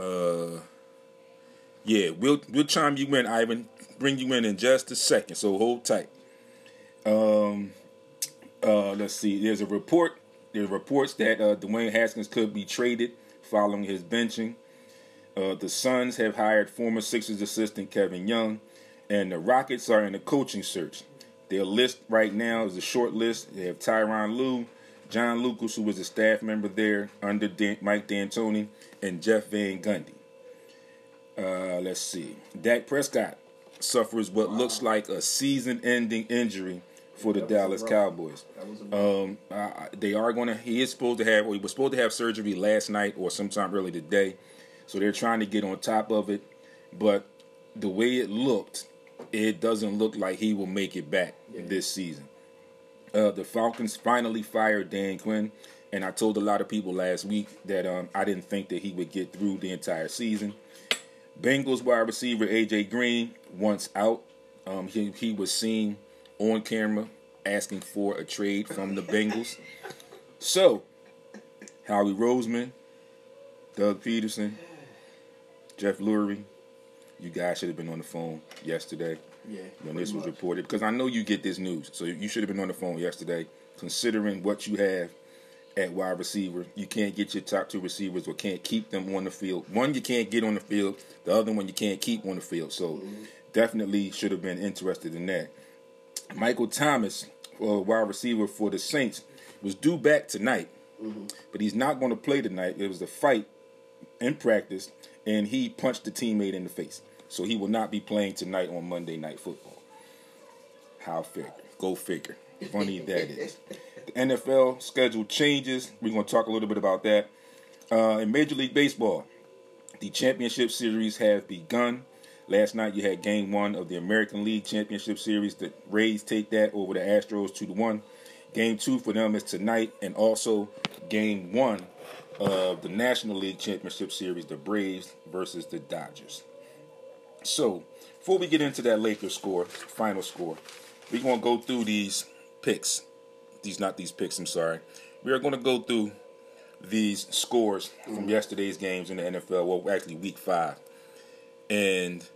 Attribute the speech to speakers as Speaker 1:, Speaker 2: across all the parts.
Speaker 1: Uh, yeah, we'll we'll chime you in, Ivan. Bring you in in just a second, so hold tight. Um, uh, let's see. There's a report. There's reports that uh, Dwayne Haskins could be traded following his benching. Uh, the Suns have hired former Sixers assistant Kevin Young, and the Rockets are in a coaching search. Their list right now is a short list. They have Tyronn Lue, John Lucas, who was a staff member there under Dan- Mike D'Antoni, and Jeff Van Gundy. Uh, let's see. Dak Prescott suffers what wow. looks like a season-ending injury for the Dallas Cowboys. Um, uh, they are going to. He is supposed to have, or he was supposed to have surgery last night or sometime early today. So they're trying to get on top of it. But the way it looked, it doesn't look like he will make it back yeah. this season. Uh, the Falcons finally fired Dan Quinn, and I told a lot of people last week that um, I didn't think that he would get through the entire season. Bengals wide receiver AJ Green once out. Um, he he was seen on camera asking for a trade from the Bengals. So, Howie Roseman, Doug Pederson, Jeff Lurie, you guys should have been on the phone yesterday
Speaker 2: yeah,
Speaker 1: when this was reported because I know you get this news. So you should have been on the phone yesterday, considering what you have at wide receiver. You can't get your top two receivers or can't keep them on the field. One you can't get on the field. The other one you can't keep on the field. So mm-hmm. definitely should have been interested in that. Michael Thomas, uh, wide receiver for the Saints, was due back tonight, mm-hmm. but he's not going to play tonight. It was a fight in practice, and he punched the teammate in the face. So he will not be playing tonight on Monday Night Football. How figure? Go figure. Funny that is. The NFL schedule changes. We're going to talk a little bit about that. Uh, in Major League Baseball, the championship series have begun. Last night you had game one of the American League Championship Series. The Rays take that over the Astros two to one. Game two for them is tonight, and also game one of the National League Championship Series, the Braves versus the Dodgers. So, before we get into that Lakers score, final score, we're going to go through these picks. These, not these picks, I'm sorry. We are going to go through these scores from yesterday's games in the NFL, well, actually, week five. And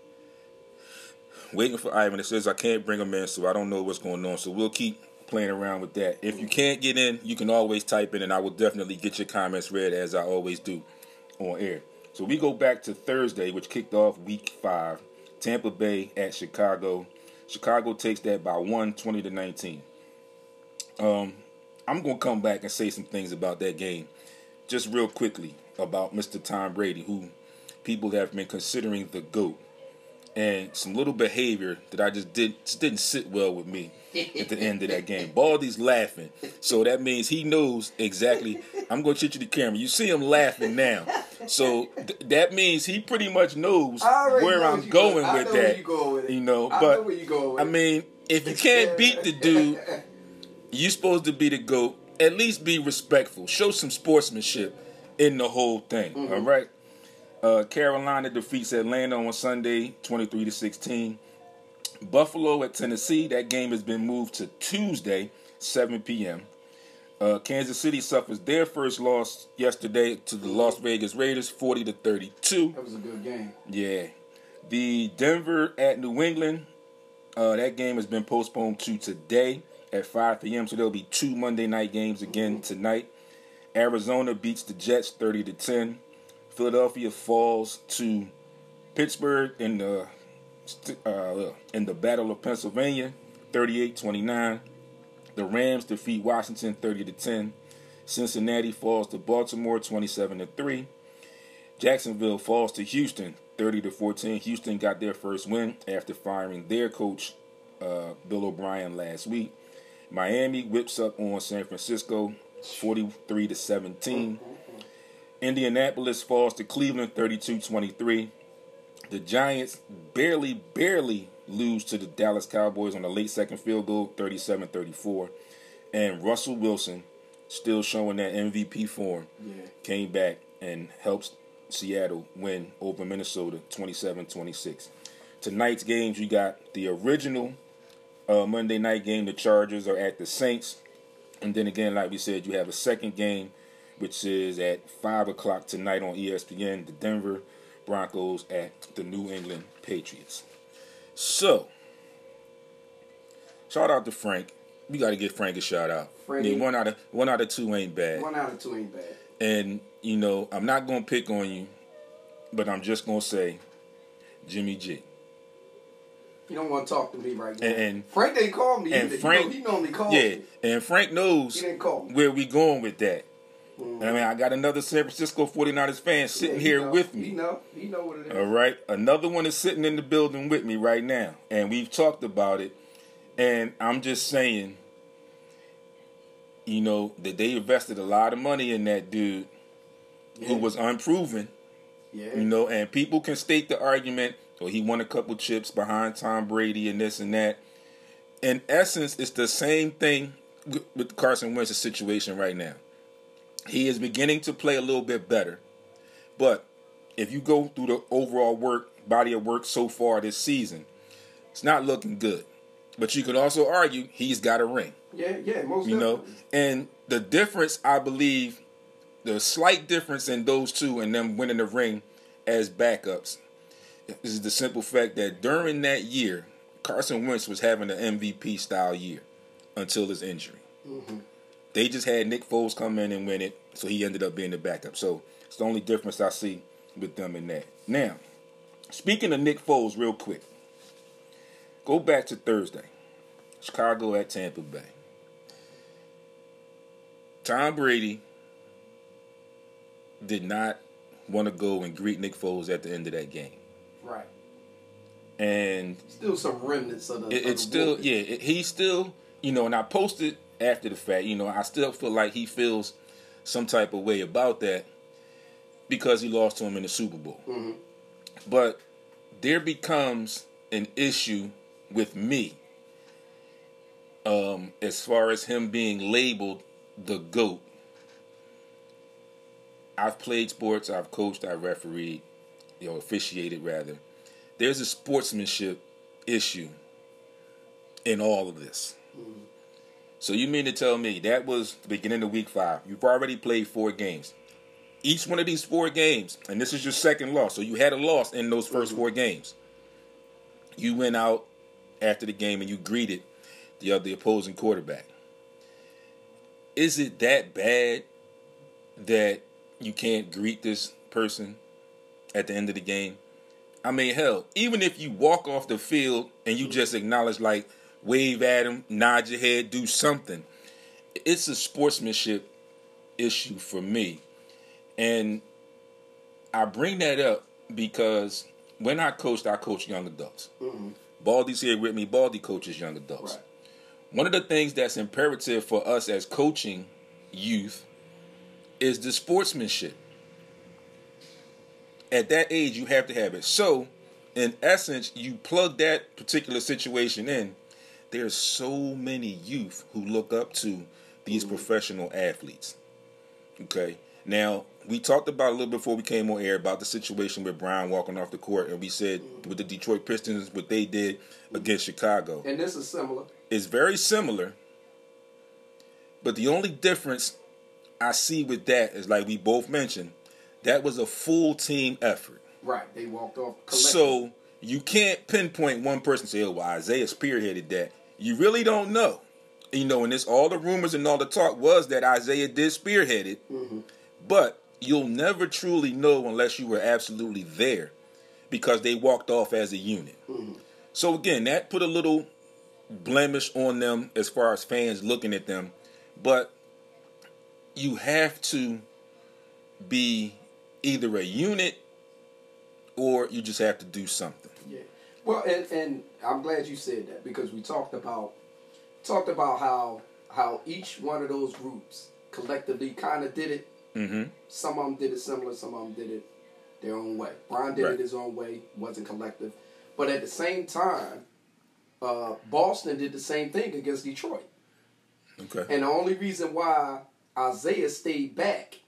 Speaker 1: waiting for Ivan. It says I can't bring him in, so I don't know what's going on. So we'll keep playing around with that. If you can't get in, you can always type in, and I will definitely get your comments read as I always do on air. So we go back to Thursday, which kicked off week five. Tampa Bay at Chicago. Chicago takes that by one, 20 to 19. Um, I'm going to come back and say some things about that game. Just real quickly about Mr. Tom Brady, who people have been considering the GOAT. And some little behavior that I just did just didn't sit well with me at the end of that game. Baldy's laughing. So that means he knows exactly. I'm going to shoot you the camera. You see him laughing now. So th- that means he pretty much knows where
Speaker 2: know
Speaker 1: I'm going
Speaker 2: with
Speaker 1: that.
Speaker 2: You, going with
Speaker 1: you know, I but
Speaker 2: know
Speaker 1: I mean, if you can't beat the dude, you're supposed to be the goat. At least be respectful. Show some sportsmanship in the whole thing. Mm-hmm. All right. Uh, Carolina defeats Atlanta on Sunday, 23 to 16. Buffalo at Tennessee. That game has been moved to Tuesday, 7 p.m. Uh, Kansas City suffers their first loss yesterday to the Las Vegas Raiders, 40 to 32.
Speaker 2: That was a good game.
Speaker 1: Yeah. The Denver at New England. Uh, that game has been postponed to today at 5 p.m. So there'll be two Monday night games again mm-hmm. tonight. Arizona beats the Jets 30 to 10. Philadelphia falls to Pittsburgh in the uh, in the Battle of Pennsylvania, 38-29. The Rams defeat Washington 30 to 10. Cincinnati falls to Baltimore 27 to 3. Jacksonville falls to Houston 30 to 14. Houston got their first win after firing their coach uh, Bill O'Brien last week. Miami whips up on San Francisco 43 to 17. Indianapolis falls to Cleveland 32-23. The Giants barely, barely lose to the Dallas Cowboys on a late second field goal, 37-34. And Russell Wilson, still showing that MVP form,
Speaker 2: yeah.
Speaker 1: came back and helps Seattle win over Minnesota 27-26. Tonight's games, you got the original uh, Monday night game. The Chargers are at the Saints. And then again, like we said, you have a second game which is at 5 o'clock tonight on ESPN, the Denver Broncos at the New England Patriots. So, shout out to Frank. We got to give Frank a shout out. I mean, one out of one out of two ain't bad.
Speaker 2: One out of two ain't bad.
Speaker 1: And you know, I'm not gonna pick on you, but I'm just gonna say, Jimmy G.
Speaker 2: You don't want to talk to me right now.
Speaker 1: And, and
Speaker 2: Frank didn't call me.
Speaker 1: And
Speaker 2: either.
Speaker 1: Frank,
Speaker 2: he, know, he normally calls
Speaker 1: yeah,
Speaker 2: me.
Speaker 1: and Frank knows
Speaker 2: He didn't call me.
Speaker 1: where we going with that.
Speaker 2: Mhm.
Speaker 1: I mean, I got another San Francisco 49ers fan sitting
Speaker 2: Yeah, he
Speaker 1: here
Speaker 2: know.
Speaker 1: with
Speaker 2: He
Speaker 1: me.
Speaker 2: know. He know what it is.
Speaker 1: All right, another one is sitting in the building with me right now, and we've talked about it. And I'm just saying, you know, that they invested a lot of money in that dude who was unproven.
Speaker 2: Yeah.
Speaker 1: You know, and people can state the argument, or he won a couple chips behind Tom Brady and this and that. In essence, it's the same thing with- with Carson Wentz's situation right now. He is beginning to play a little bit better, but if you go through the overall work body of work so far this season, it's not looking good. But you could also argue he's got a ring
Speaker 2: yeah. Yeah. Most
Speaker 1: you know and the difference i believe the slight difference in those two and them winning the ring as backups is the simple fact that during that year carson wentz was having an mvp style year until his injury
Speaker 2: Mm-hmm.
Speaker 1: They just had nick foles come in and win it so he ended up being the backup. So it's the only difference i see with them in that. Now speaking of nick foles real quick go back to thursday. Chicago at tampa bay. Tom Brady did not want to go and greet Nick Foles at the end of that game,
Speaker 2: Right.
Speaker 1: and
Speaker 2: Still some remnants of the.
Speaker 1: it,
Speaker 2: of
Speaker 1: it's
Speaker 2: the
Speaker 1: still yeah, it, he still you know, and I posted after the fact, you know, I still feel like he feels some type of way about that because he lost to him in the Super Bowl,
Speaker 2: Mhm.
Speaker 1: but there becomes an issue with me um, as far as him being labeled the GOAT. I've played sports, I've coached, I've refereed, you know, officiated rather. There's a sportsmanship issue in all of this. So you mean to tell me that was the beginning of week five? You've already played four games. Each one of these four games, and this is your second loss, so you had a loss in those 1st four games. You went out after the game and you greeted the other opposing quarterback. Is it that bad that you can't greet this person at the end of the game? I mean, hell, even if you walk off the field and you just acknowledge, like, wave at him, nod your head, do something, it's a sportsmanship issue for me. And I bring that up because when I coached, I coached young adults.
Speaker 2: Mhm.
Speaker 1: Baldy's here with me. Baldy coaches young adults.
Speaker 2: Right.
Speaker 1: One of the things that's imperative for us as coaching youth is the sportsmanship. At that age, you have to have it. So, in essence, you plug that particular situation in. There's so many youth who look up to these mm-hmm. professional athletes. Okay. Now, we talked about a little before we came on air about the situation with Brown walking off the court, and we said mm-hmm. with the Detroit Pistons, what they did against Chicago
Speaker 2: And this is similar.
Speaker 1: It's very similar, but the only difference I see with that is like we both mentioned, that was a full team effort.
Speaker 2: Right. They walked off.
Speaker 1: So you can't pinpoint one person and say, "Oh, well, Isiah spearheaded that." You really don't know, you know. And this all the rumors and all the talk was that Isiah did spearhead it,
Speaker 2: Mhm.
Speaker 1: but you'll never truly know unless you were absolutely there, because they walked off as a unit.
Speaker 2: Mhm.
Speaker 1: So again, that put a little blemish on them as far as fans looking at them, but you have to be either a unit or you just have to do something.
Speaker 2: Yeah. Well, and, and I'm glad you said that because we talked about talked about how how each one of those groups collectively kind of did it.
Speaker 1: Mm-hmm.
Speaker 2: Some of them did it similar. Some of them did it their own way. Bron did
Speaker 1: Right.
Speaker 2: it his own way. wasn't collective, but at the same time, uh, Boston did the same thing against Detroit.
Speaker 1: Okay.
Speaker 2: And the only reason why Isiah stayed back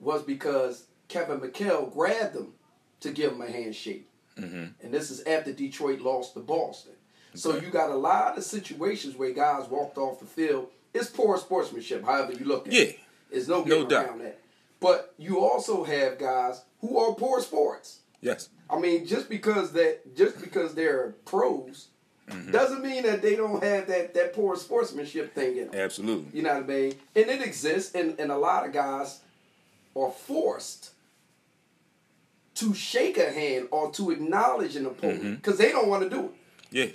Speaker 2: was because Kevin McHale grabbed him to give him a handshake.
Speaker 1: Mm-hmm.
Speaker 2: And this is after Detroit lost to Boston. So you got a lot of situations where guys walked off the field. It's poor sportsmanship, however you look at it.
Speaker 1: Yeah.
Speaker 2: it. There's no getting
Speaker 1: No doubt.
Speaker 2: around that. But you also have guys who are poor sports.
Speaker 1: Yes.
Speaker 2: I mean, just because that just because they're pros
Speaker 1: Mm-hmm.
Speaker 2: doesn't mean that they don't have that that poor sportsmanship thing in them.
Speaker 1: Absolutely.
Speaker 2: You know what I mean? And it exists, and, and a lot of guys are forced to shake a hand or to acknowledge an opponent
Speaker 1: Mm-hmm.
Speaker 2: because they don't want to do it.
Speaker 1: Yeah.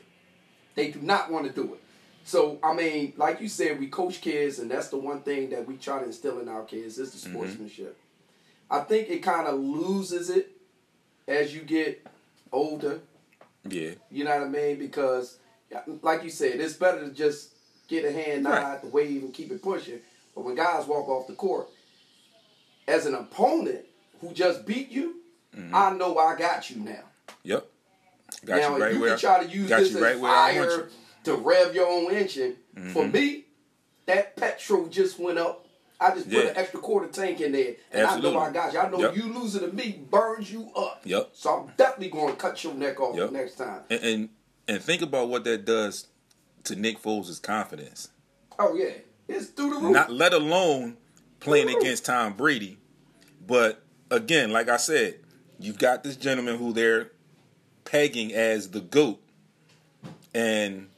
Speaker 2: They do not want to do it. So I mean, like you said, we coach kids, and that's the one thing that we try to instill in our kids is the
Speaker 1: Mm-hmm.
Speaker 2: sportsmanship. I think it kind of loses it as you get older.
Speaker 1: Yeah.
Speaker 2: You know what I mean? Because, like you said, it's better to just get a hand
Speaker 1: Right.
Speaker 2: nod, wave, and keep it pushing. But when guys walk off the court, as an opponent who just beat you,
Speaker 1: Mm-hmm.
Speaker 2: I know I got you now.
Speaker 1: Yep. Got
Speaker 2: now,
Speaker 1: you right
Speaker 2: you
Speaker 1: where
Speaker 2: can try to use
Speaker 1: got
Speaker 2: this
Speaker 1: you right
Speaker 2: as
Speaker 1: where I want
Speaker 2: fire
Speaker 1: you.
Speaker 2: to rev your own engine.
Speaker 1: Mm-hmm.
Speaker 2: For me, that petrol just went up. I just put
Speaker 1: Yeah.
Speaker 2: an extra quarter tank in there, and I know I got you. I know
Speaker 1: Yep.
Speaker 2: you losing to me burns you up.
Speaker 1: Yep.
Speaker 2: So I'm definitely going to cut your neck off
Speaker 1: Yep.
Speaker 2: next time.
Speaker 1: And, and and think about what that does to Nick Foles' confidence.
Speaker 2: Oh yeah, it's through the roof.
Speaker 1: Not let alone playing against Tom Brady. But again, like I said, you've got this gentleman who they're pegging as the GOAT. And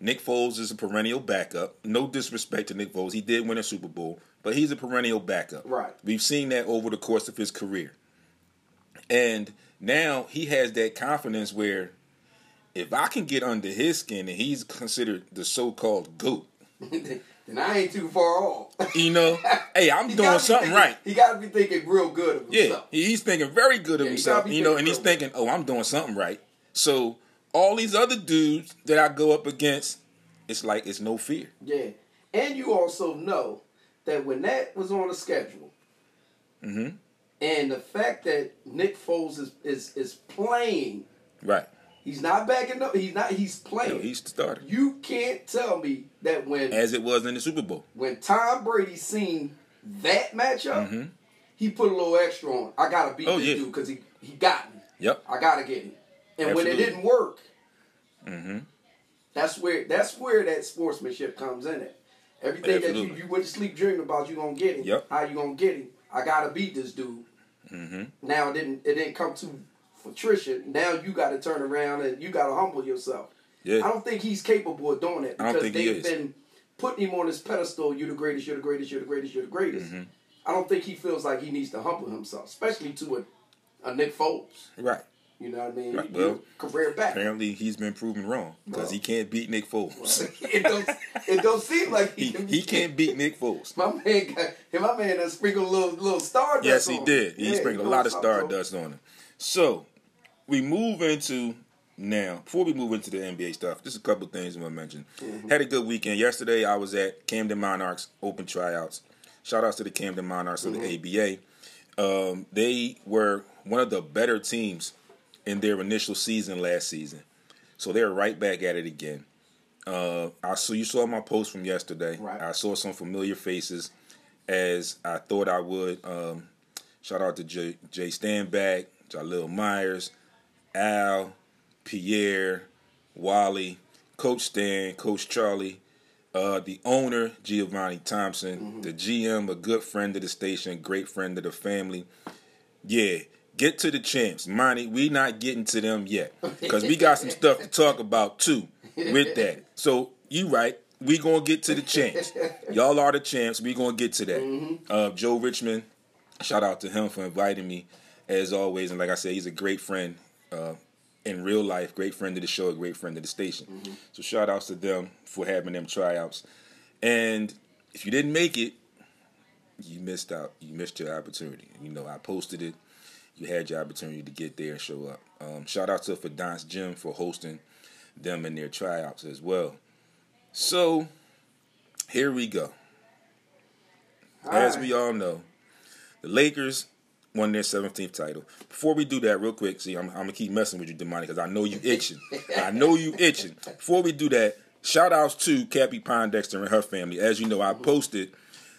Speaker 1: Nick Foles is a perennial backup. No disrespect to Nick Foles. He did win a Super Bowl, but he's a perennial backup.
Speaker 2: Right.
Speaker 1: We've seen that over the course of his career. And now he has that confidence where if I can get under his skin and he's considered the so called GOAT,
Speaker 2: then I ain't too far off.
Speaker 1: you know, hey, I'm
Speaker 2: He
Speaker 1: doing something
Speaker 2: thinking-
Speaker 1: right.
Speaker 2: He got to be thinking real good of
Speaker 1: Yeah,
Speaker 2: himself.
Speaker 1: he's thinking very good of
Speaker 2: Yeah,
Speaker 1: himself, you know, and he's thinking, oh, I'm doing something right. So all these other dudes that I go up against, it's like it's no fear.
Speaker 2: Yeah, and you also know that when that was on the schedule,
Speaker 1: Mm-hmm.
Speaker 2: and the fact that Nick Foles is is, is playing,
Speaker 1: Right.
Speaker 2: He's not backing up. He's not. He's playing.
Speaker 1: No, he's the starter.
Speaker 2: you can't tell me that when
Speaker 1: As it was in the Super Bowl.
Speaker 2: when Tom Brady seen that matchup,
Speaker 1: Mhm.
Speaker 2: he put a little extra on. I gotta beat
Speaker 1: Oh,
Speaker 2: this
Speaker 1: yeah.
Speaker 2: dude because he he got me.
Speaker 1: Yep.
Speaker 2: I gotta get him. And when it didn't work,
Speaker 1: Mm-hmm.
Speaker 2: That's where that's where that sportsmanship comes in it. Everything that you, you went to sleep dreaming about, you gonna get him.
Speaker 1: Yep.
Speaker 2: How you gonna get him? I gotta beat this dude.
Speaker 1: Mm-hmm.
Speaker 2: Now it didn't it didn't come to fruition. Now you got to turn around and you got to humble yourself.
Speaker 1: Yeah.
Speaker 2: I don't think he's capable of doing that
Speaker 1: I don't
Speaker 2: because
Speaker 1: think
Speaker 2: they've
Speaker 1: is.
Speaker 2: been putting him on this pedestal. You're the greatest. You're the greatest. You're the greatest. You're the greatest.
Speaker 1: Mm-hmm.
Speaker 2: I don't think he feels like he needs to humble himself, especially to a, a Nick Foles.
Speaker 1: Right.
Speaker 2: You know what I mean?
Speaker 1: Right, well,
Speaker 2: career back.
Speaker 1: Apparently he's been proven wrong because
Speaker 2: Well.
Speaker 1: he can't beat Nick Foles.
Speaker 2: it don't it don't seem like he
Speaker 1: he,
Speaker 2: can.
Speaker 1: he can't beat Nick Foles.
Speaker 2: My man, got, and my man, done sprinkled a little little stardust.
Speaker 1: Yes, he did. He
Speaker 2: Yeah,
Speaker 1: sprinkled a lot of stardust on him. So we move into now. Before we move into the NBA stuff, just a couple things I'm gonna mention.
Speaker 2: Mm-hmm.
Speaker 1: Had a good weekend yesterday. I was at Camden Monarchs open tryouts. Shout outs to the Camden Monarchs of
Speaker 2: Mm-hmm.
Speaker 1: the ABA. Um, they were one of the better teams in their initial season last season, so they're right back at it again. Uh, I saw you saw my post from yesterday.
Speaker 2: Right.
Speaker 1: I saw some familiar faces, as I thought I would. Um, shout out to Jay, Jay Stanback, Jalil Myers, Al, Pierre, Wally, Coach Stan, Coach Charlie, uh, the owner Giovanni Thompson, the GM, a good friend of the station, great friend of the family. Yeah, get to the champs, Monty. We not getting to them yet because we got some stuff to talk about too with that. So you right. We gonna get to the champs. Y'all are the champs. We gonna get to that. Uh, Joe Richmond, shout out to him for inviting me, as always. And like I said, he's a great friend uh, in real life, great friend of the show, a great friend of the station. So shout outs to them for having them tryouts. And if you didn't make it, you missed out. You missed your opportunity. You know, I posted it. You had your opportunity to get there and show up. Um, shout out to Fadance Gym for hosting them in their tryouts as well. So here we go.
Speaker 2: All
Speaker 1: As
Speaker 2: right.
Speaker 1: we all know, the Lakers won their 17th title. Before we do that, real quick, see, I'm, I'm gonna keep messing with you, Demani, because I know you itching. I know you itching. Before we do that, shout outs to Cappie Pondexter and her family. As you know, I posted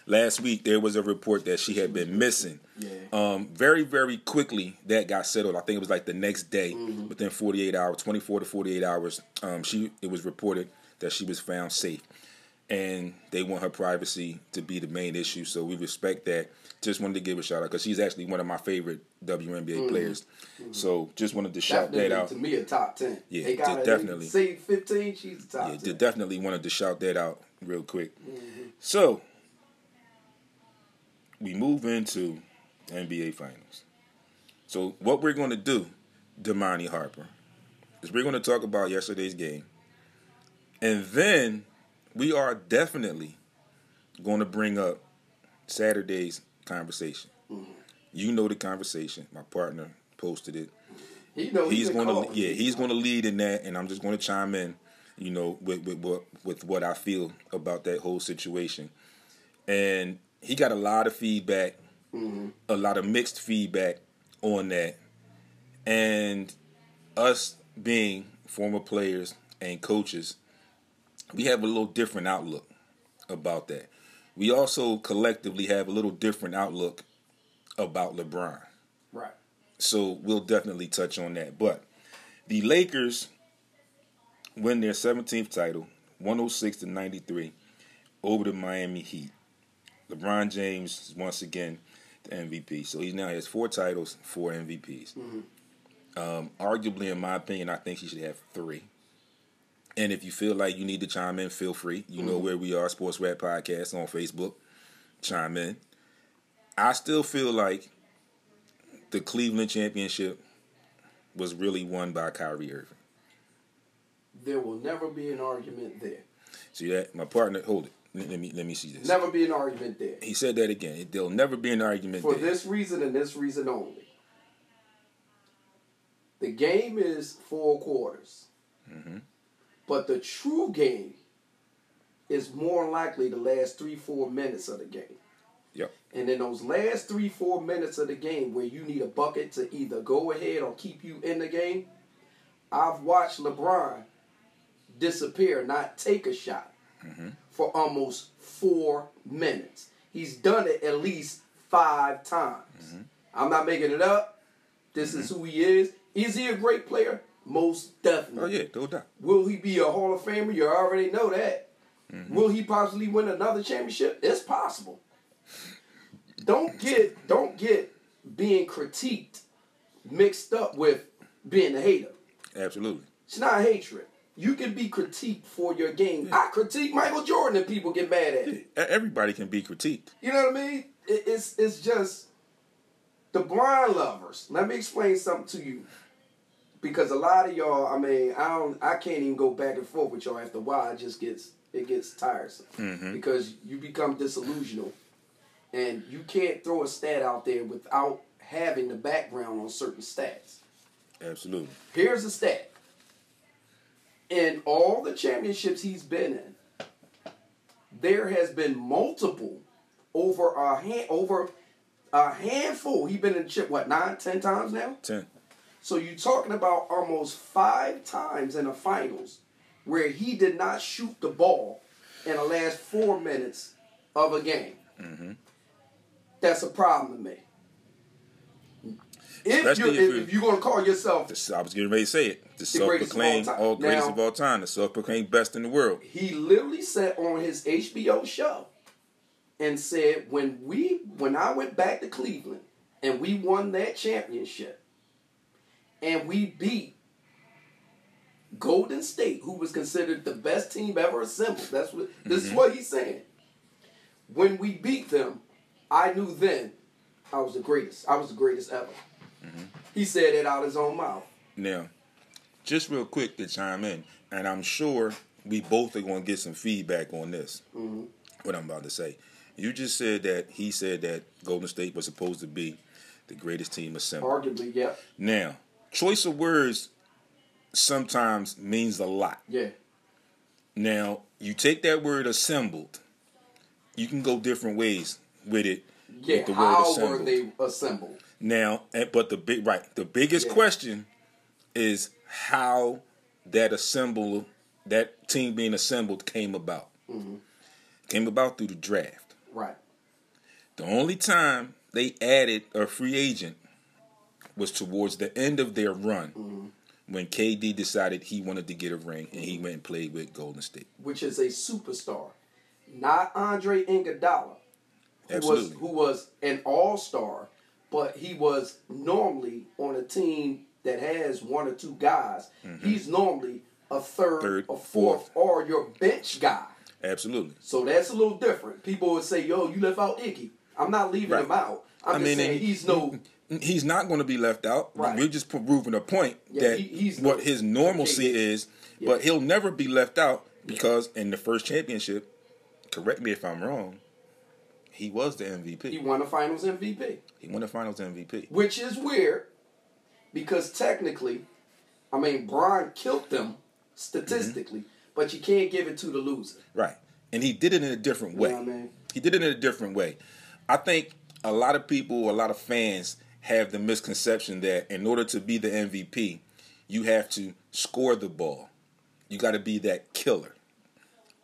Speaker 1: last week there was a report that she had been missing.
Speaker 2: Yeah.
Speaker 1: Um, very, very quickly that got settled. I think it was like the next day,
Speaker 2: Mm-hmm.
Speaker 1: within 48 hours, 24 to 48 hours. Um, she it was reported that she was found safe. and they want her privacy to be the main issue. So we respect that. Just wanted to give a shout out because she's actually one of my favorite WNBA mm-hmm. players. Mm-hmm. So just wanted to shout
Speaker 2: Definitely,
Speaker 1: that out.
Speaker 2: to me a top ten.
Speaker 1: Yeah,
Speaker 2: they got
Speaker 1: definitely.
Speaker 2: Say fifteen, she's the top
Speaker 1: Yeah,
Speaker 2: ten.
Speaker 1: definitely wanted to shout that out real quick. Mm-hmm. So we move into NBA Finals. So what we're going to do, Damani Harper, is we're going to talk about yesterday's game, and then we are definitely going to bring up Saturday's conversation. You know the conversation. My partner posted it.
Speaker 2: He know
Speaker 1: he's going to yeah he's going to lead in that and i'm just going to chime in you know with, with what with what i feel about that whole situation. And he got a lot of feedback mm-hmm. a lot of mixed feedback on that. And us being former players and coaches we have a little different outlook about that we also collectively have a little different outlook about lebron
Speaker 2: right.
Speaker 1: so we'll definitely touch on that. But the Lakers win their 17th title, 106 to 93, over the Miami Heat. LeBron James is once again the MVP. So he now has four titles, four MVPs. Um, arguably, in my opinion, I think he should have three. And if you feel like you need to chime in, feel free. You know where we are, Sports Rap Podcast on Facebook. Chime in. I still feel like the Cleveland championship was really won by Kyrie Irving.
Speaker 2: There will never be an argument there.
Speaker 1: See that? My partner, hold it. Let let me let me see this.
Speaker 2: Never be an argument there.
Speaker 1: He said that again. There'll never be an argument
Speaker 2: For
Speaker 1: there.
Speaker 2: this reason and this reason only. The game is four quarters.
Speaker 1: Mm-hmm.
Speaker 2: But the true game is more likely the last three, four minutes of the game.
Speaker 1: Yep.
Speaker 2: And in those last three, four minutes of the game where you need a bucket to either go ahead or keep you in the game, I've watched LeBron disappear, not take a shot, mm-hmm. for almost four minutes. He's done it at least five times. Mm-hmm. I'm not making it up. This is mm-hmm. who he is. Is he a great player? Most definitely.
Speaker 1: Oh yeah, no doubt.
Speaker 2: Will he be a Hall of Famer? You already know that. Mm-hmm. Will he possibly win another championship? It's possible. Don't get don't get being critiqued mixed up with being a hater.
Speaker 1: Absolutely.
Speaker 2: It's not hatred. You can be critiqued for your game. I critique Michael Jordan and people get mad at it.
Speaker 1: E- Everybody can be critiqued.
Speaker 2: You know what I mean? It's it's just the blind lovers. Let me explain something to you. Because a lot of y'all, I mean, I don't, I can't even go back and forth with y'all after a while. It just gets, it gets tiresome mm-hmm. because you become disillusional, and you can't throw a stat out there without having the background on certain stats.
Speaker 1: Absolutely.
Speaker 2: Here's a stat. In all the championships he's been in, there has been multiple over a hand over a handful. He's been in the chip what nine, ten times now.
Speaker 1: Ten.
Speaker 2: So you're talking about almost five times in the finals where he did not shoot the ball in the last four minutes of a game. Mm-hmm. That's a problem to me. If
Speaker 1: Especially
Speaker 2: you're,
Speaker 1: if
Speaker 2: if,
Speaker 1: you-
Speaker 2: if you're going to call yourself
Speaker 1: This, I was getting ready to say it. The,
Speaker 2: The greatest of all
Speaker 1: self-proclaimed
Speaker 2: time.
Speaker 1: all greatest
Speaker 2: Now-
Speaker 1: of all time. The self-proclaimed best in the world.
Speaker 2: he literally said on his HBO show and said when we when I went back to Cleveland and we won that championship and we beat Golden State, who was considered the best team ever assembled. That's what this is mm-hmm. what he's saying. When we beat them, I knew then I was the greatest. I was the greatest ever. Mm-hmm. He said it out of his own mouth.
Speaker 1: Now, just real quick to chime in, and I'm sure we both are going to get some feedback on this. Mm-hmm. What I'm about to say. You just said that he said that Golden State was supposed to be the greatest team assembled.
Speaker 2: Arguably, yeah,
Speaker 1: Now, choice of words sometimes means a lot.
Speaker 2: yeah.
Speaker 1: Now, you take that word assembled, you can go different ways with it.
Speaker 2: Yeah,
Speaker 1: with the word
Speaker 2: how
Speaker 1: assembled.
Speaker 2: were they assembled?
Speaker 1: Now, eh, but the big right, the biggest
Speaker 2: Yeah.
Speaker 1: question is how that assemble that team being assembled came about.
Speaker 2: Mm-hmm.
Speaker 1: Came about through the draft.
Speaker 2: Right.
Speaker 1: The only time they added a free agent was towards the end of their run
Speaker 2: Mm-hmm.
Speaker 1: when KD decided he wanted to get a ring and he went and played with Golden State.
Speaker 2: Which is a superstar. not Andre Iguodala, who was who was an all star, but he was normally on a team that has one or two guys. He's normally a third,
Speaker 1: Mm-hmm. Third,
Speaker 2: or fourth, or your bench guy.
Speaker 1: Absolutely.
Speaker 2: So that's a little different. People would say, "Yo, you left out Iggy." I'm not leaving
Speaker 1: Right.
Speaker 2: him out. I'm
Speaker 1: I
Speaker 2: just
Speaker 1: mean,
Speaker 2: saying he's no.
Speaker 1: He's not going to be left out.
Speaker 2: Right.
Speaker 1: We're just proving a point
Speaker 2: Yeah,
Speaker 1: that
Speaker 2: he- he's
Speaker 1: what his normalcy
Speaker 2: okay, yeah.
Speaker 1: is, but he'll never be left out because in the first championship, correct me if I'm wrong, he was the MVP.
Speaker 2: He won the Finals MVP, He
Speaker 1: won the Finals MVP.
Speaker 2: which is weird because technically, I mean, Bron killed them statistically, mm-hmm. but you can't give it to the loser.
Speaker 1: Right, and he did it in a different way.
Speaker 2: You know what I mean?
Speaker 1: He did it in a different way. I think a lot of people, a lot of fans have the misconception that in order to be the MVP, you have to score the ball. You got to be that killer.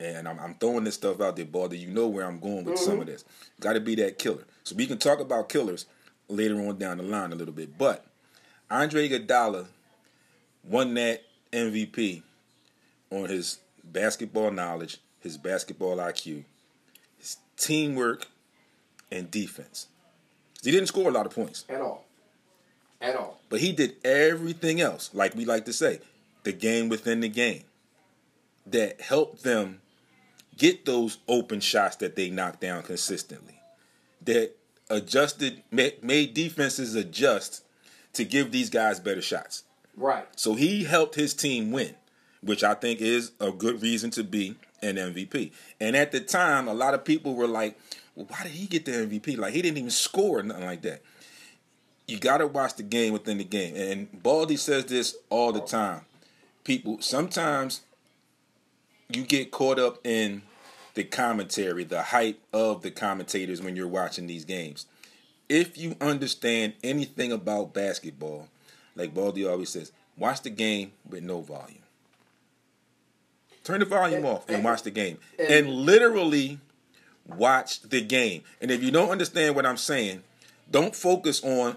Speaker 1: And I'm, I'm throwing this stuff out there, Baldy. You know where I'm going with some of mm-hmm. this. Got to be that killer. So we can talk about killers later on down the line a little bit. But Andre Iguodala won that MVP on his basketball knowledge, his basketball IQ, his teamwork, and defense. He didn't score a lot of points,
Speaker 2: At all. At all.
Speaker 1: but he did everything else, like we like to say, the game within the game, that helped them get those open shots that they knocked down consistently, that adjusted, made defenses adjust to give these guys better shots.
Speaker 2: Right.
Speaker 1: So he helped his team win, which I think is a good reason to be an MVP. And at the time, a lot of people were like, well, why did he get the MVP? Like, he didn't even score or nothing like that. You got to watch the game within the game. And Baldy says this all the time. People, sometimes you get caught up in the commentary, the hype of the commentators when you're watching these games. If you understand anything about basketball, like Baldy always says, watch the game with no volume. Turn the volume
Speaker 2: And-
Speaker 1: off and
Speaker 2: and-
Speaker 1: watch the game.
Speaker 2: and-
Speaker 1: And literally watch the game. And if you don't understand what I'm saying, don't focus on,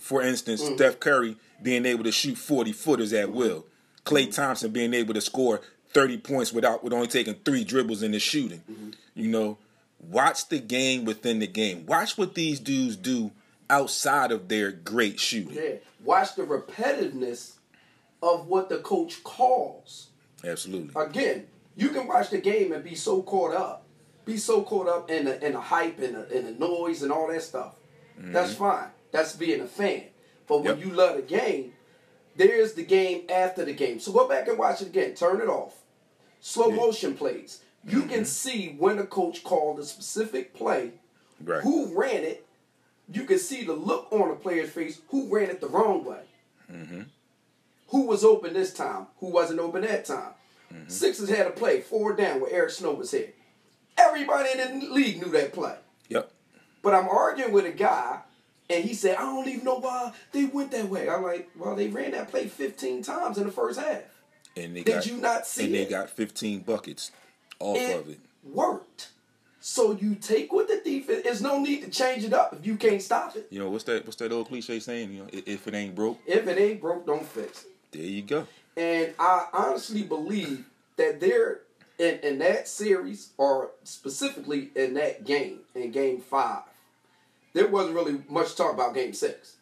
Speaker 1: for instance,
Speaker 2: Mm-hmm.
Speaker 1: Steph Curry being able to shoot 40 footers at will, Klay
Speaker 2: Mm-hmm.
Speaker 1: Thompson being able to score 30 points without with only taking three dribbles in the shooting.
Speaker 2: Mm-hmm.
Speaker 1: You know, watch the game within the game. Watch what these dudes do outside of their great shooting.
Speaker 2: Yeah. Watch the repetitiveness of what the coach calls.
Speaker 1: Absolutely.
Speaker 2: Again, you can watch the game and be so caught up, be so caught up in the in the hype and the, and the noise and all that stuff. Mm-hmm. That's fine. That's being a fan. But when
Speaker 1: Yep.
Speaker 2: you love the game, there's the game after the game. So go back and watch it again. Turn it off. Slow motion plays. You can mm-hmm. see when a coach called a specific play,
Speaker 1: Right.
Speaker 2: who ran it. You can see the look on a player's face who ran it the wrong way. Mm-hmm. Who was open this time? Who wasn't open that time? Sixers had a play, four down, where Eric Snow was here. Everybody in the league knew that play.
Speaker 1: Yep.
Speaker 2: But I'm arguing with a guy, and he said, I don't even know why they went that way. I'm like, well, they ran that play 15 times in the first half.
Speaker 1: And they
Speaker 2: Did
Speaker 1: got,
Speaker 2: you not see
Speaker 1: and they
Speaker 2: it?
Speaker 1: got 15 buckets off
Speaker 2: It
Speaker 1: of it.
Speaker 2: worked. So you take what the defense. There's no need to change it up if you can't stop it.
Speaker 1: You know what's that? What's that old cliche saying? You know, if it ain't broke,
Speaker 2: If it ain't broke, don't fix it.
Speaker 1: there you go.
Speaker 2: And I honestly believe that there in, in that series, or specifically in that game, in game five, there wasn't really much talk about game six.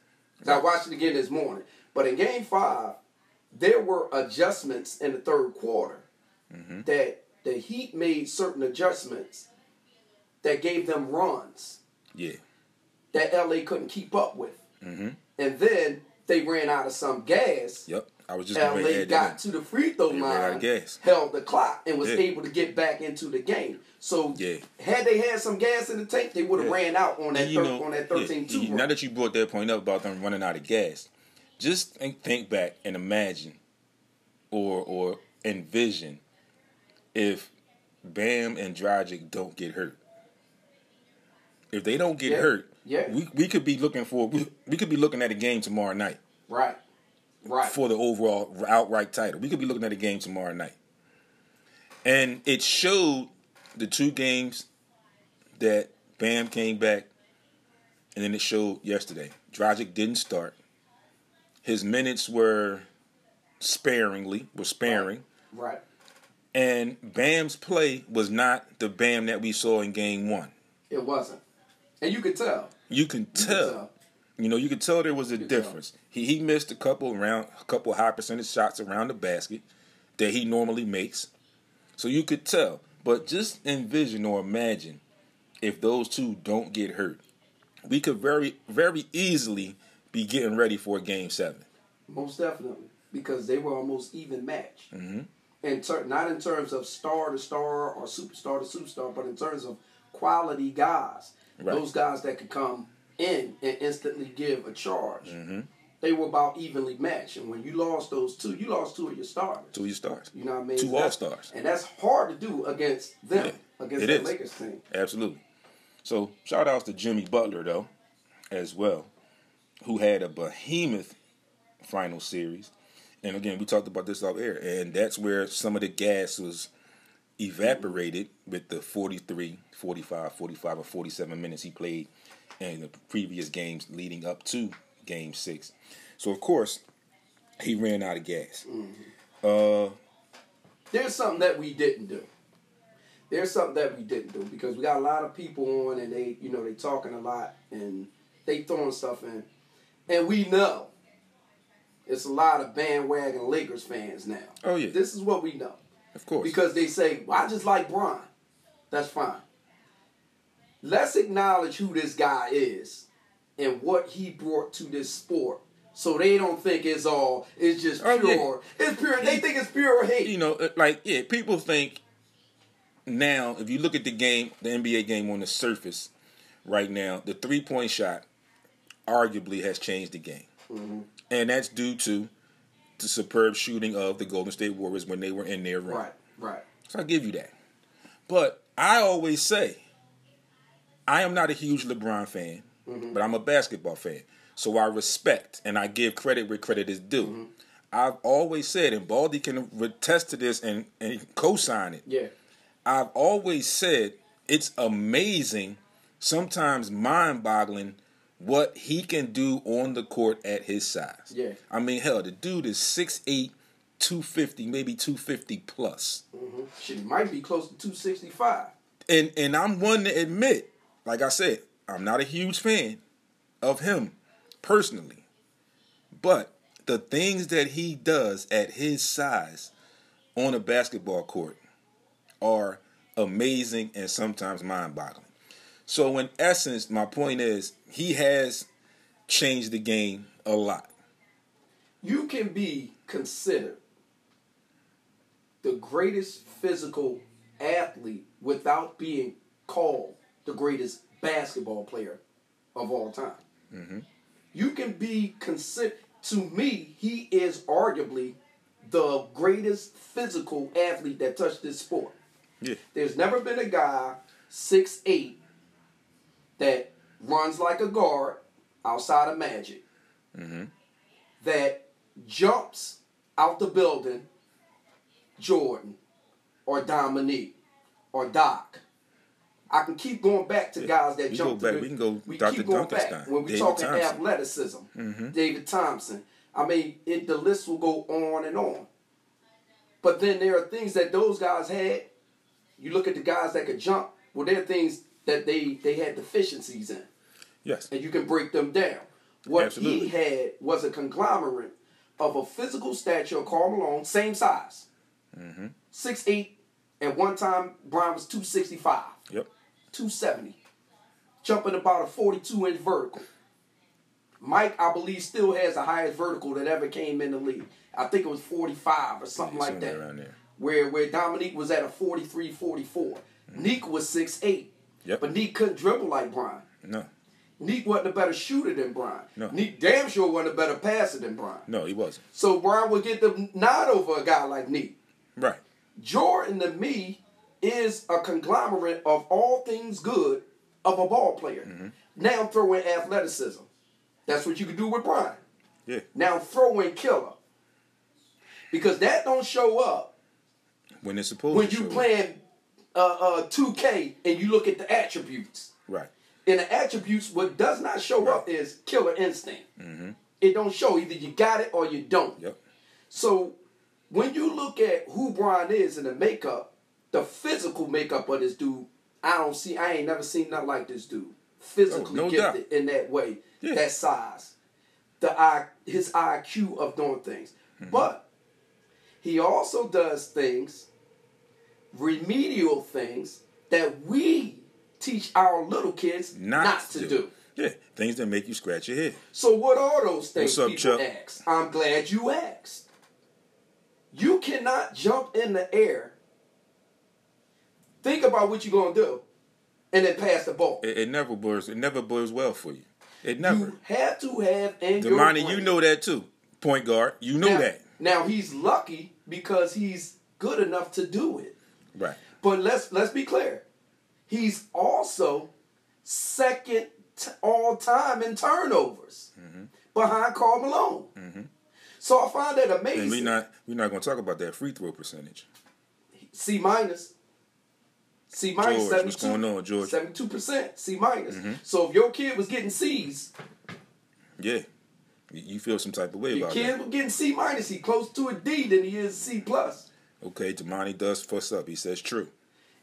Speaker 2: I watched it again this morning. But in game five, there were adjustments in the third quarter mm-hmm. that the Heat made certain adjustments that gave them runs
Speaker 1: Yeah.
Speaker 2: that LA couldn't keep up with. Mm-hmm. And then they ran out of some gas.
Speaker 1: Yep. I was just
Speaker 2: LA got
Speaker 1: that.
Speaker 2: to the free throw
Speaker 1: They ran out
Speaker 2: line, held the clock, and was
Speaker 1: Yeah.
Speaker 2: able to get back into the game. So
Speaker 1: Yeah.
Speaker 2: had they had some gas in the tank, they would have
Speaker 1: Yeah.
Speaker 2: ran out on that thir-
Speaker 1: know,
Speaker 2: on that 13-2
Speaker 1: you- now that you brought that point up about them running out of gas, just think, think back and imagine, or or envision, if Bam and Dragic don't get hurt. If they don't get hurt,
Speaker 2: yeah.
Speaker 1: we we could be looking for we, we could be looking at a game tomorrow night
Speaker 2: right, right.
Speaker 1: for the overall outright title. We could be looking at a game tomorrow night. And it showed the two games that Bam came back, and then it showed yesterday. Dragic didn't start. His minutes were sparingly, were sparing,
Speaker 2: right.
Speaker 1: And Bam's play was not the Bam that we saw in game one.
Speaker 2: It wasn't, and you could tell.
Speaker 1: You can
Speaker 2: You could
Speaker 1: tell. You know, you could tell there was a difference. He he missed a couple around a couple high percentage shots around the basket that he normally makes. So you could tell. But just envision or imagine if those two don't get hurt. We could very very easily be getting ready for a game seven.
Speaker 2: Most definitely, because they were almost even match.
Speaker 1: Mm-hmm.
Speaker 2: In ter- not in terms of star to star or superstar to superstar, but in terms of quality guys.
Speaker 1: Right.
Speaker 2: Those guys that could come in and instantly give a charge.
Speaker 1: Mm-hmm.
Speaker 2: They were about evenly matched, and when you lost those two, you lost two of your starters.
Speaker 1: Two of your stars.
Speaker 2: You know what I mean?
Speaker 1: Two all-stars.
Speaker 2: and that's hard to do against them,
Speaker 1: Yeah,
Speaker 2: against the. Lakers team.
Speaker 1: Absolutely. So shout outs to Jimmy Butler though, as well, who had a behemoth final series. And again, we talked about this off air, and that's where some of the gas was evaporated with the 43, 45, 45, or 47 minutes he played in the previous games leading up to game six. So, of course, he ran out of gas. Uh,
Speaker 2: There's something that we didn't do. There's something that we didn't do because we got a lot of people on and they, you know, they talking a lot and they throwing stuff in, and we know it's a lot of bandwagon Lakers fans now.
Speaker 1: Oh, yeah.
Speaker 2: This is what we know
Speaker 1: of course.
Speaker 2: because they say, well, "I just like Bron." That's fine. Let's acknowledge who this guy is and what he brought to this sport. So they don't think it's all it's just
Speaker 1: Oh, yeah.
Speaker 2: pure. It's pure. They think it's pure hate.
Speaker 1: you know, uh, like yeah, people think now if you look at the game, the NBA game on the surface right now, the three point shot arguably has changed the game, and that's due to the superb shooting of the Golden State Warriors when they were in their run.
Speaker 2: Right, right.
Speaker 1: So I give you that, but I always say I am not a huge LeBron fan, but I'm a basketball fan. So I respect and I give credit where credit is due. I've always said, and Baldy can attest to this and, and co-sign it.
Speaker 2: Yeah.
Speaker 1: I've always said it's amazing, sometimes mind-boggling, what he can do on the court at his size.
Speaker 2: Yeah.
Speaker 1: I mean, hell, the dude is 6'8", 250, maybe 250 plus.
Speaker 2: hmm Shit, he might be close to 265.
Speaker 1: And and I'm one to admit, like I said, I'm not a huge fan of him personally. But the things that he does at his size on a basketball court are amazing and sometimes mind-boggling. So in essence, my point is he has changed the game a lot.
Speaker 2: You can be considered the greatest physical athlete without being called the greatest basketball player of all time. Mm-hmm. You can be considered, to me, he is arguably the greatest physical athlete that touched this sport.
Speaker 1: Yeah.
Speaker 2: There's never been a guy six eight that runs like a guard outside of Magic mm-hmm. that jumps out the building Jordan or Dominique or Doc. I can keep going back to guys that
Speaker 1: We
Speaker 2: jump.
Speaker 1: go back- we can go
Speaker 2: We
Speaker 1: Dr.
Speaker 2: keep going back
Speaker 1: Dunkenstein,
Speaker 2: when we
Speaker 1: David
Speaker 2: talking
Speaker 1: Thompson.
Speaker 2: athleticism. David Thompson. I mean, it, the list will go on and on. But then there are things that those guys had. You look at the guys that could jump. Well, there are things that they they had deficiencies in,
Speaker 1: Yes.
Speaker 2: and you can break them down. What
Speaker 1: Absolutely.
Speaker 2: he had was a conglomerate of a physical stature. Karl Malone, same size,
Speaker 1: Mm-hmm.
Speaker 2: six eight. At one time, Bron was two sixty five.
Speaker 1: Yep.
Speaker 2: 270. Jumping about a 42 inch vertical. Mike, I believe, still has the highest vertical that ever came in the league. I think it was 45 or something like that. Where where Dominique was at a 43, 44. Mm-hmm. Neek was 6'8.
Speaker 1: Yep.
Speaker 2: But Neek couldn't dribble like Bron.
Speaker 1: No.
Speaker 2: Neek wasn't a better shooter than Bron.
Speaker 1: No.
Speaker 2: Neek damn sure wasn't a better passer than Bron.
Speaker 1: No, he wasn't.
Speaker 2: So Bron would get the nod over a guy like Neek.
Speaker 1: Right.
Speaker 2: Jordan to me is a conglomerate of all things good of a ball player. Now throw in athleticism. That's what you can do with Bron.
Speaker 1: Yeah.
Speaker 2: Now throw in killer. Because that don't show up
Speaker 1: When it's supposed
Speaker 2: when
Speaker 1: to
Speaker 2: you playing uh, uh, 2K and you look at the attributes.
Speaker 1: Right.
Speaker 2: And the attributes, what does not show up is killer instinct. It don't show either you got it or you don't.
Speaker 1: Yep.
Speaker 2: So when you look at who Bron is in the makeup, the physical makeup of this dude, I don't see. I ain't never seen nothing like this dude. Physically
Speaker 1: Oh, no
Speaker 2: gifted in that way,
Speaker 1: Yeah.
Speaker 2: that size, the I his IQ of doing things.
Speaker 1: Mm-hmm.
Speaker 2: But he also does things, remedial things that we teach our little kids
Speaker 1: Not,
Speaker 2: not, to do.
Speaker 1: Yeah, things that make you scratch your head.
Speaker 2: So what are those things
Speaker 1: What's up,
Speaker 2: people
Speaker 1: Chuck?
Speaker 2: ask? I'm glad you asked. You cannot jump in the air, think about what you're gonna do, and then pass the ball.
Speaker 1: It, it never boils. It never boils well for you. It never.
Speaker 2: You have to have in brain.
Speaker 1: you know that too. Point guard, you know
Speaker 2: now,
Speaker 1: that.
Speaker 2: Now he's lucky because he's good enough to do it.
Speaker 1: Right.
Speaker 2: But let's let's be clear. He's also second t- all time in turnovers mm-hmm. behind Karl Malone. Mm-hmm. So I find that amazing.
Speaker 1: And we not we're not gonna talk about that free throw percentage.
Speaker 2: C minus. C minus seventy
Speaker 1: what's going on, George?
Speaker 2: Seventy two percent C minus.
Speaker 1: Mm-hmm.
Speaker 2: So if your kid was getting C's,
Speaker 1: Yeah. You feel some type of way
Speaker 2: your
Speaker 1: about
Speaker 2: kid
Speaker 1: that.
Speaker 2: was getting C minus. He close to a D than he is C plus.
Speaker 1: Okay, Damani does fuss up. He says true.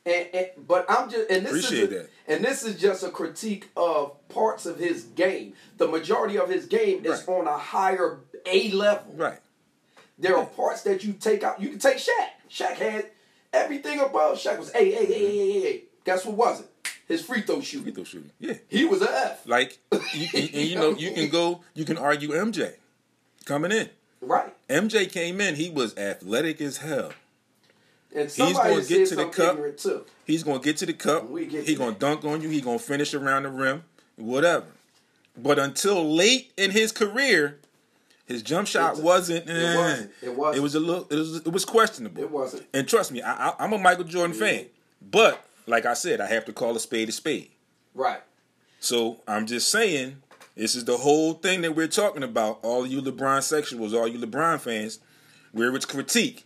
Speaker 2: And, and but I'm just and this
Speaker 1: Appreciate
Speaker 2: is a,
Speaker 1: that.
Speaker 2: and this is just a critique of parts of his game. The majority of his game is
Speaker 1: Right.
Speaker 2: on a higher A level.
Speaker 1: Right.
Speaker 2: There are parts that you take out. You can take Shaq. Shaq had everything above. Shaq was A A A A A A. Guess what was it? His free throw shooting.
Speaker 1: Free throw shooting. Yeah.
Speaker 2: He was a F.
Speaker 1: Like you, and, and you know, you can go you can argue MJ coming in.
Speaker 2: Right.
Speaker 1: MJ came in, he was athletic as hell.
Speaker 2: And somebody
Speaker 1: gonna
Speaker 2: said
Speaker 1: get to the cup.
Speaker 2: too.
Speaker 1: He's gonna get to the cup.
Speaker 2: We get
Speaker 1: He gonna dunk on you. He gonna finish around the rim. Whatever. But until late in his career, his jump shot
Speaker 2: It-
Speaker 1: wasn't.
Speaker 2: it
Speaker 1: eh.
Speaker 2: wasn't. It wasn't.
Speaker 1: It was a little. It was. It was questionable.
Speaker 2: It wasn't.
Speaker 1: And trust me, I, I'm a Michael Jordan fan. But like I said, I have to call a spade a spade.
Speaker 2: Right.
Speaker 1: So I'm just saying, this is the whole thing that we're talking about. All you LeBron sexuals, all you LeBron fans, where it's critique,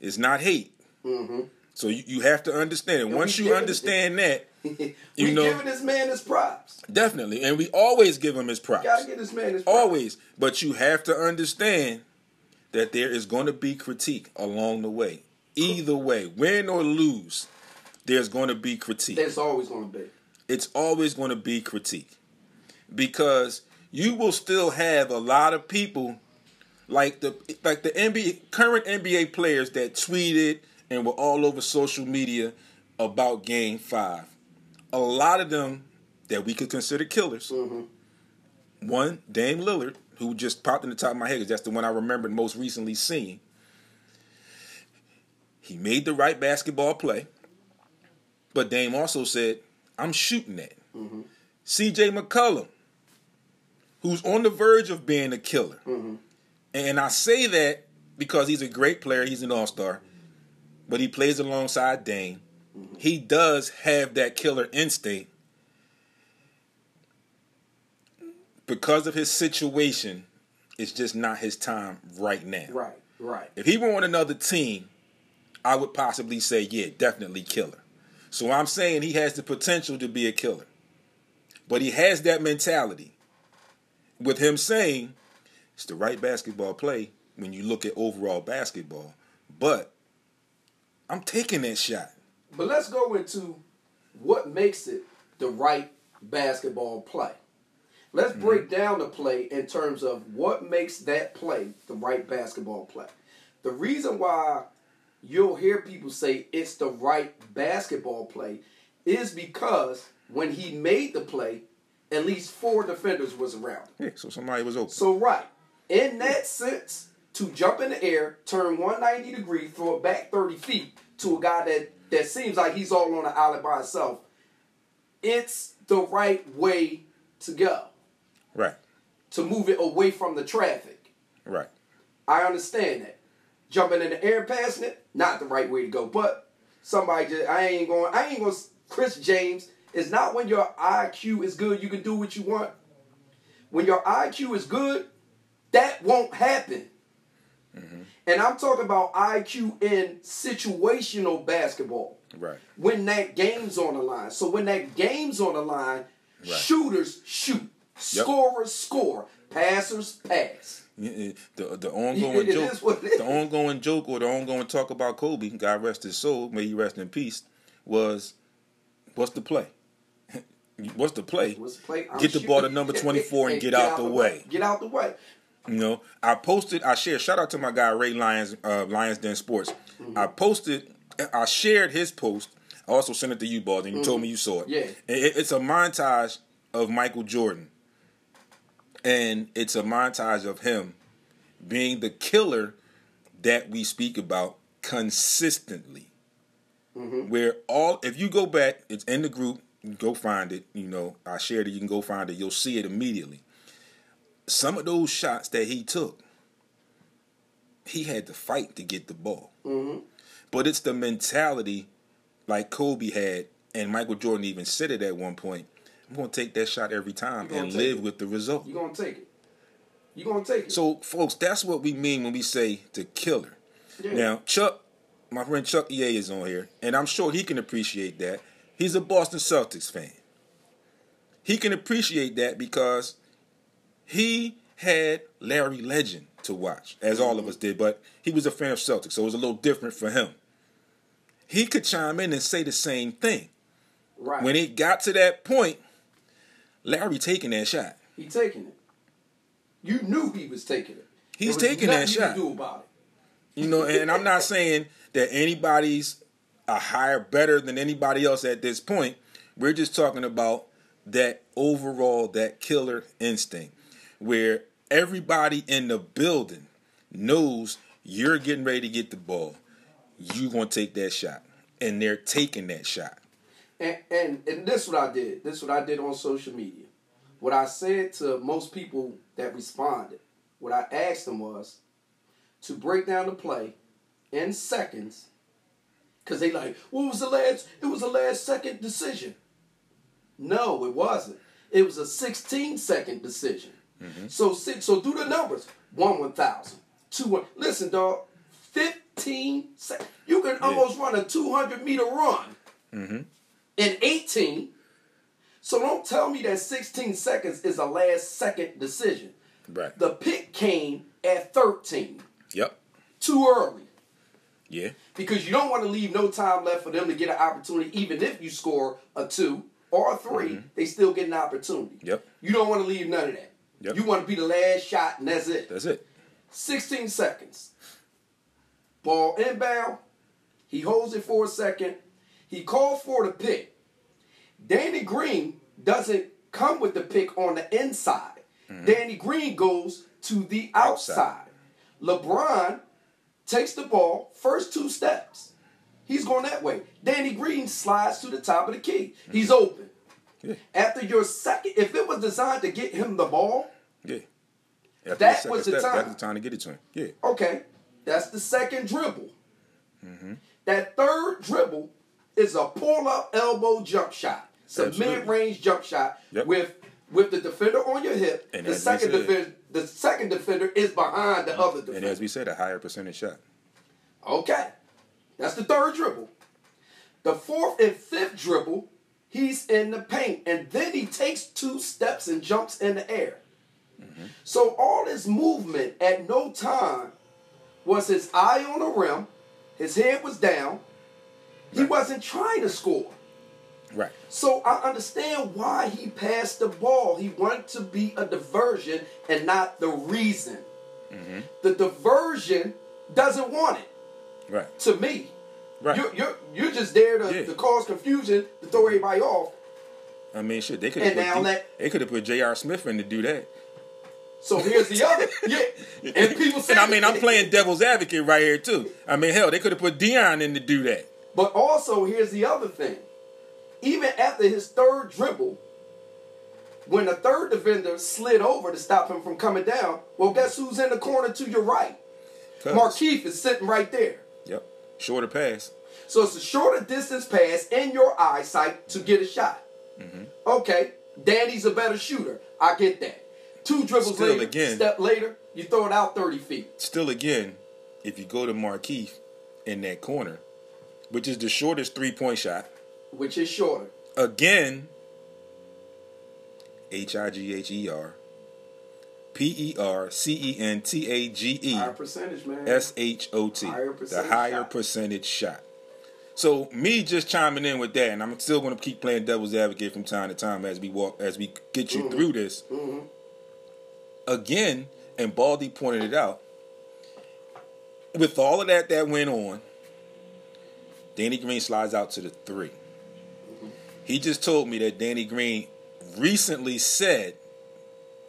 Speaker 1: it's not hate. So you, you have to understand. And once you understand that,
Speaker 2: we
Speaker 1: You know-
Speaker 2: giving this man his props.
Speaker 1: definitely, and we always give him his props.
Speaker 2: Gotta get this man his props.
Speaker 1: Always. But you have to understand that there is going to be critique along the way. Either way, win or lose, there's going to be critique.
Speaker 2: That's always gonna be.
Speaker 1: it's always going to be critique because you will still have a lot of people like the like the NBA current NBA players that tweeted and were all over social media about Game Five. A lot of them that we could consider killers. Mm-hmm. One, Dame Lillard, who just popped in the top of my head because that's the one I remembered most recently seeing. He made the right basketball play, but Dame also said, "I'm shooting that." Mm-hmm. C.J. McCollum, who's on the verge of being a killer, mm-hmm. and I say that because he's a great player. He's an all-star, but he plays alongside Dame. He does have that killer instinct. Because of his situation, it's just not his time right now.
Speaker 2: Right. Right.
Speaker 1: If he were on another team, I would possibly say, yeah, definitely killer. So I'm saying he has the potential to be a killer. But he has that mentality. With him saying it's the right basketball play when you look at overall basketball. But I'm taking that shot.
Speaker 2: But let's go into what makes it the right basketball play. Let's mm-hmm. break down the play in terms of what makes that play the right basketball play. The reason why you'll hear people say it's the right basketball play is because when he made the play, at least four defenders was around.
Speaker 1: Yeah, so somebody was open.
Speaker 2: So right, in that sense, to jump in the air, turn 190 degree, throw it back 30 feet to a guy that that seems like he's all on the island by himself, it's the right way to go
Speaker 1: Right,
Speaker 2: to move it away from the traffic.
Speaker 1: right.
Speaker 2: I understand that. Jumping in the air passing it, not the right way to go. But somebody just I ain't going I ain't going Chris James It's not when your IQ is good you can do what you want. When your IQ is good, that won't happen. Mm-hmm. And I'm talking about IQ in situational basketball.
Speaker 1: Right.
Speaker 2: When that game's on the line. So when that game's on the line,
Speaker 1: Right.
Speaker 2: shooters shoot. Scorers score. Passers pass.
Speaker 1: The the ongoing
Speaker 2: It
Speaker 1: joke,
Speaker 2: is what it is.
Speaker 1: the ongoing joke, or the ongoing talk about Kobe, God rest his soul, may he rest in peace, was what's the play? What's the play?
Speaker 2: What's the play?
Speaker 1: Get the ball to number 24 and get out the way.
Speaker 2: Get out the way.
Speaker 1: You know, I posted, I shared. Shout out to my guy Ray Lyons, uh, Lions Den Sports.
Speaker 2: Mm-hmm.
Speaker 1: I posted, I shared his post. I also sent it to you, Ball, and you told me you saw it.
Speaker 2: Mm-hmm. Yeah.
Speaker 1: It- it's a montage of Michael Jordan, and it's a montage of him being the killer that we speak about consistently.
Speaker 2: Mm-hmm.
Speaker 1: Where all, if you go back, it's in the group. Go find it. You know, I shared it. You can go find it. You'll see it immediately some of those shots that he took, he had to fight to get the ball.
Speaker 2: Mm-hmm.
Speaker 1: But it's the mentality like Kobe had, and Michael Jordan even said it at one point. I'm going to take that shot every time and live
Speaker 2: it.
Speaker 1: with the result.
Speaker 2: You're gonna take it. You're gonna take it.
Speaker 1: So, folks, that's what we mean when we say the killer.
Speaker 2: Yeah.
Speaker 1: Now, Chuck, my friend Chuck EA is on here, and I'm sure he can appreciate that. He's a Boston Celtics fan. He can appreciate that because he had Larry Legend to watch, as all of us did, but he was a fan of Celtics, so it was a little different for him. He could chime in and say the same thing.
Speaker 2: right.
Speaker 1: When it got to that point, Larry taking that shot.
Speaker 2: he taking it. You knew he was taking it.
Speaker 1: He's taking that shot.
Speaker 2: do about it.
Speaker 1: You know, and I'm not saying that anybody's a higher better than anybody else at this point. We're just talking about that overall, that killer instinct, where everybody in the building knows you're getting ready to get the ball. you're gonna take that shot, and they're taking that shot.
Speaker 2: And, and and this is what I did. This is what I did on social media. What I said to most people that responded, what I asked them was to break down the play in seconds. Cause they like, what was the last? It was a last second decision. No, it wasn't. It was a 16 second decision. Mm-hmm. So six. So do the numbers. One one thousand. Two one. Listen, dog. 15 seconds. You can almost run a 200 meter run mm-hmm. in 18. So don't tell me that 16 seconds is a last second decision.
Speaker 1: Right.
Speaker 2: The pick came at 13.
Speaker 1: Yep.
Speaker 2: Too early.
Speaker 1: Yeah.
Speaker 2: Because you don't want to leave no time left for them to get an opportunity, even if you score a two or a 3 mm-hmm. they still get an opportunity.
Speaker 1: Yep.
Speaker 2: You don't want to leave none of that.
Speaker 1: Yep.
Speaker 2: You want to be the last shot, and that's it.
Speaker 1: That's it.
Speaker 2: 16 seconds. Ball inbound. He holds it for a second. He calls for the pick. Danny Green doesn't come with the pick on the inside. Mm-hmm. Danny Green goes to the outside. LeBron takes the ball, first two steps. He's going that way. Danny Green slides to the top of the key. He's mm-hmm. open.
Speaker 1: Yeah.
Speaker 2: After your second, if it was designed to get him the ball,
Speaker 1: Yeah. After
Speaker 2: That
Speaker 1: second
Speaker 2: was the
Speaker 1: step,
Speaker 2: time.
Speaker 1: That's the time to get it to him. Yeah.
Speaker 2: Okay, that's the second dribble. Mm-hmm. That third dribble is a pull up elbow jump shot. It's a mid range jump shot
Speaker 1: Yep.
Speaker 2: with with the defender on your hip.
Speaker 1: And
Speaker 2: the second
Speaker 1: said-
Speaker 2: defender the second defender is behind the other defender.
Speaker 1: And as we said, a higher percentage shot.
Speaker 2: Okay, that's the third dribble. The fourth and fifth dribble, he's in the paint, and then he takes two steps and jumps in the air. So all his movement at no time was his eye on the rim, his head was down. He wasn't trying to score.
Speaker 1: Right.
Speaker 2: So I understand why he passed the ball. He wanted to be a diversion and not the reason. Mm-hmm. The diversion doesn't want it
Speaker 1: Right.
Speaker 2: to me.
Speaker 1: Right.
Speaker 2: You're, you're, you're just there to,
Speaker 1: Yeah.
Speaker 2: to cause confusion, to throw everybody off.
Speaker 1: I mean, shit. They could have put, D- they could have put J.R. Smith in to do that.
Speaker 2: So here's the other. Yeah. And people say,
Speaker 1: And I mean, I'm playing devil's advocate right here too. I mean, hell, they could have put Dion in to do that.
Speaker 2: But also, here's the other thing. Even after his third dribble, when the third defender slid over to stop him from coming down, well, guess who's in the corner to your right? Markieff is sitting right there.
Speaker 1: Yep. Shorter pass.
Speaker 2: So it's a shorter distance pass in your eyesight to get a shot.
Speaker 1: Mm-hmm.
Speaker 2: Okay, Danny's a better shooter. I get that. Two dribbles
Speaker 1: Still
Speaker 2: later,
Speaker 1: again-
Speaker 2: step later, you throw it out 30 feet.
Speaker 1: Still, again, if you go to Markieff in that corner, which is the shortest three point shot,
Speaker 2: which is shorter.
Speaker 1: again, H I G H E R, P E R C E N T A G E
Speaker 2: Higher percentage, man.
Speaker 1: S H O T. The higher
Speaker 2: shot.
Speaker 1: percentage shot. So me just chiming in with that, and I'm still going to keep playing devil's advocate from time to time as we walk, as we get you mm-hmm. through this. Mm-hmm. Again, and Baldy pointed it out. With all of that that went on, Danny Green slides out to the 3 He just told me that Danny Green recently said,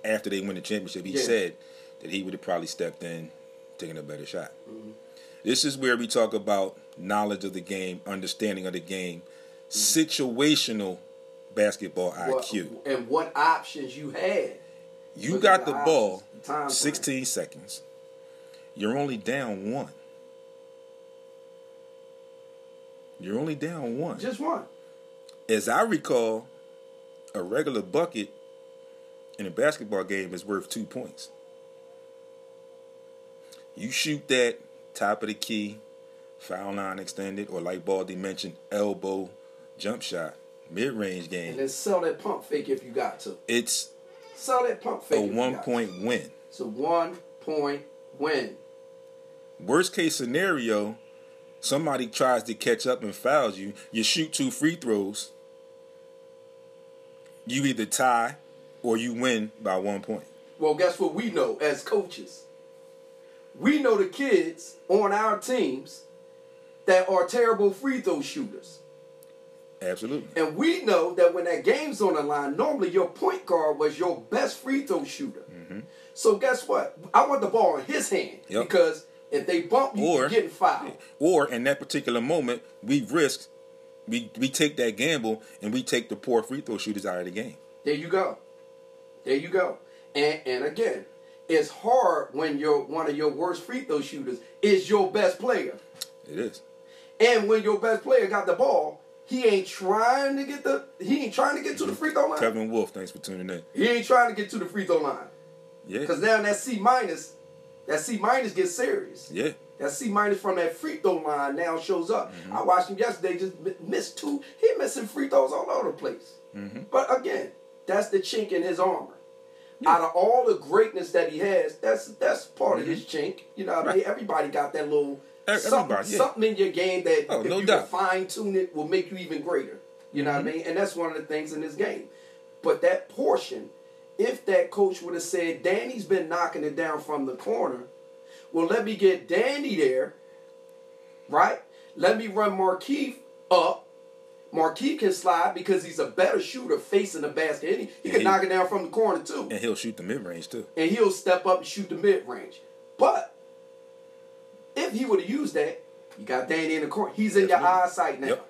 Speaker 1: after they win the championship, he
Speaker 2: Yeah.
Speaker 1: said that he would have probably stepped in, taking a better shot. Mm-hmm. This is where we talk about knowledge of the game, understanding of the game, mm-hmm. situational basketball
Speaker 2: What-
Speaker 1: IQ.
Speaker 2: and what options you had.
Speaker 1: You
Speaker 2: Look
Speaker 1: got the
Speaker 2: the
Speaker 1: ball,
Speaker 2: options, the time frame.
Speaker 1: 16 seconds. You're only down one. You're only down one.
Speaker 2: Just one.
Speaker 1: As I recall, a regular bucket in a basketball game is worth two points. You shoot that top of the key, foul line extended, or like Baldy mentioned, elbow jump shot, mid range game.
Speaker 2: And then sell that pump fake if you got to.
Speaker 1: It's
Speaker 2: That pump fake.
Speaker 1: a one point win.
Speaker 2: It's a one point win.
Speaker 1: Worst case scenario, somebody tries to catch up and fouls you. You shoot two free throws. You either tie or you win by one point.
Speaker 2: Well, guess what we know as coaches? We know the kids on our teams that are terrible free throw shooters.
Speaker 1: Absolutely.
Speaker 2: And we know that when that game's on the line, normally your point guard was your best free throw shooter. So guess what? I want the ball in his hand
Speaker 1: Mm-hmm. Yep.
Speaker 2: because if they bump you,
Speaker 1: Or-
Speaker 2: you're getting fouled.
Speaker 1: Or in that particular moment, we risk, we we take that gamble and we take the poor free throw shooters out of the game.
Speaker 2: There you go. There you go. And and again, it's hard when your one of your worst free throw shooters is your best player.
Speaker 1: It is.
Speaker 2: And when your best player got the ball, he ain't trying to get the he ain't trying to get to the free throw line.
Speaker 1: Kevin Wolf, thanks for tuning in.
Speaker 2: He ain't trying to get to the free throw line.
Speaker 1: Yeah.
Speaker 2: Because now that C minus, that C minus gets serious.
Speaker 1: Yeah.
Speaker 2: That C minus from that free throw line now shows up.
Speaker 1: Mm-hmm.
Speaker 2: I watched him yesterday just missed two. He missing free throws all over the place.
Speaker 1: Mm-hmm.
Speaker 2: But again, that's the chink in his armor. Out of all the greatness that he has, that's that's part of his chink. You know, what I mean, everybody got that little
Speaker 1: E-
Speaker 2: something,
Speaker 1: yeah.
Speaker 2: something in your game that
Speaker 1: Oh,
Speaker 2: if
Speaker 1: no
Speaker 2: you
Speaker 1: doubt.
Speaker 2: can fine tune it will make you even greater. You know what I mm-hmm. mean? And that's one of the things in this game. But that portion, if that coach would have said, Danny's been knocking it down from the corner, well, let me get Danny there, right? Let me run Markieff up. Markieff can slide because he's a better shooter facing the basket. And he, he
Speaker 1: Yeah,
Speaker 2: can
Speaker 1: he-
Speaker 2: knock it down from the corner too.
Speaker 1: And he'll shoot the mid range too.
Speaker 2: And he'll step up and shoot the mid range. But if he would have used that, you got Danny in the corner. He's in your eyesight now.
Speaker 1: Yep.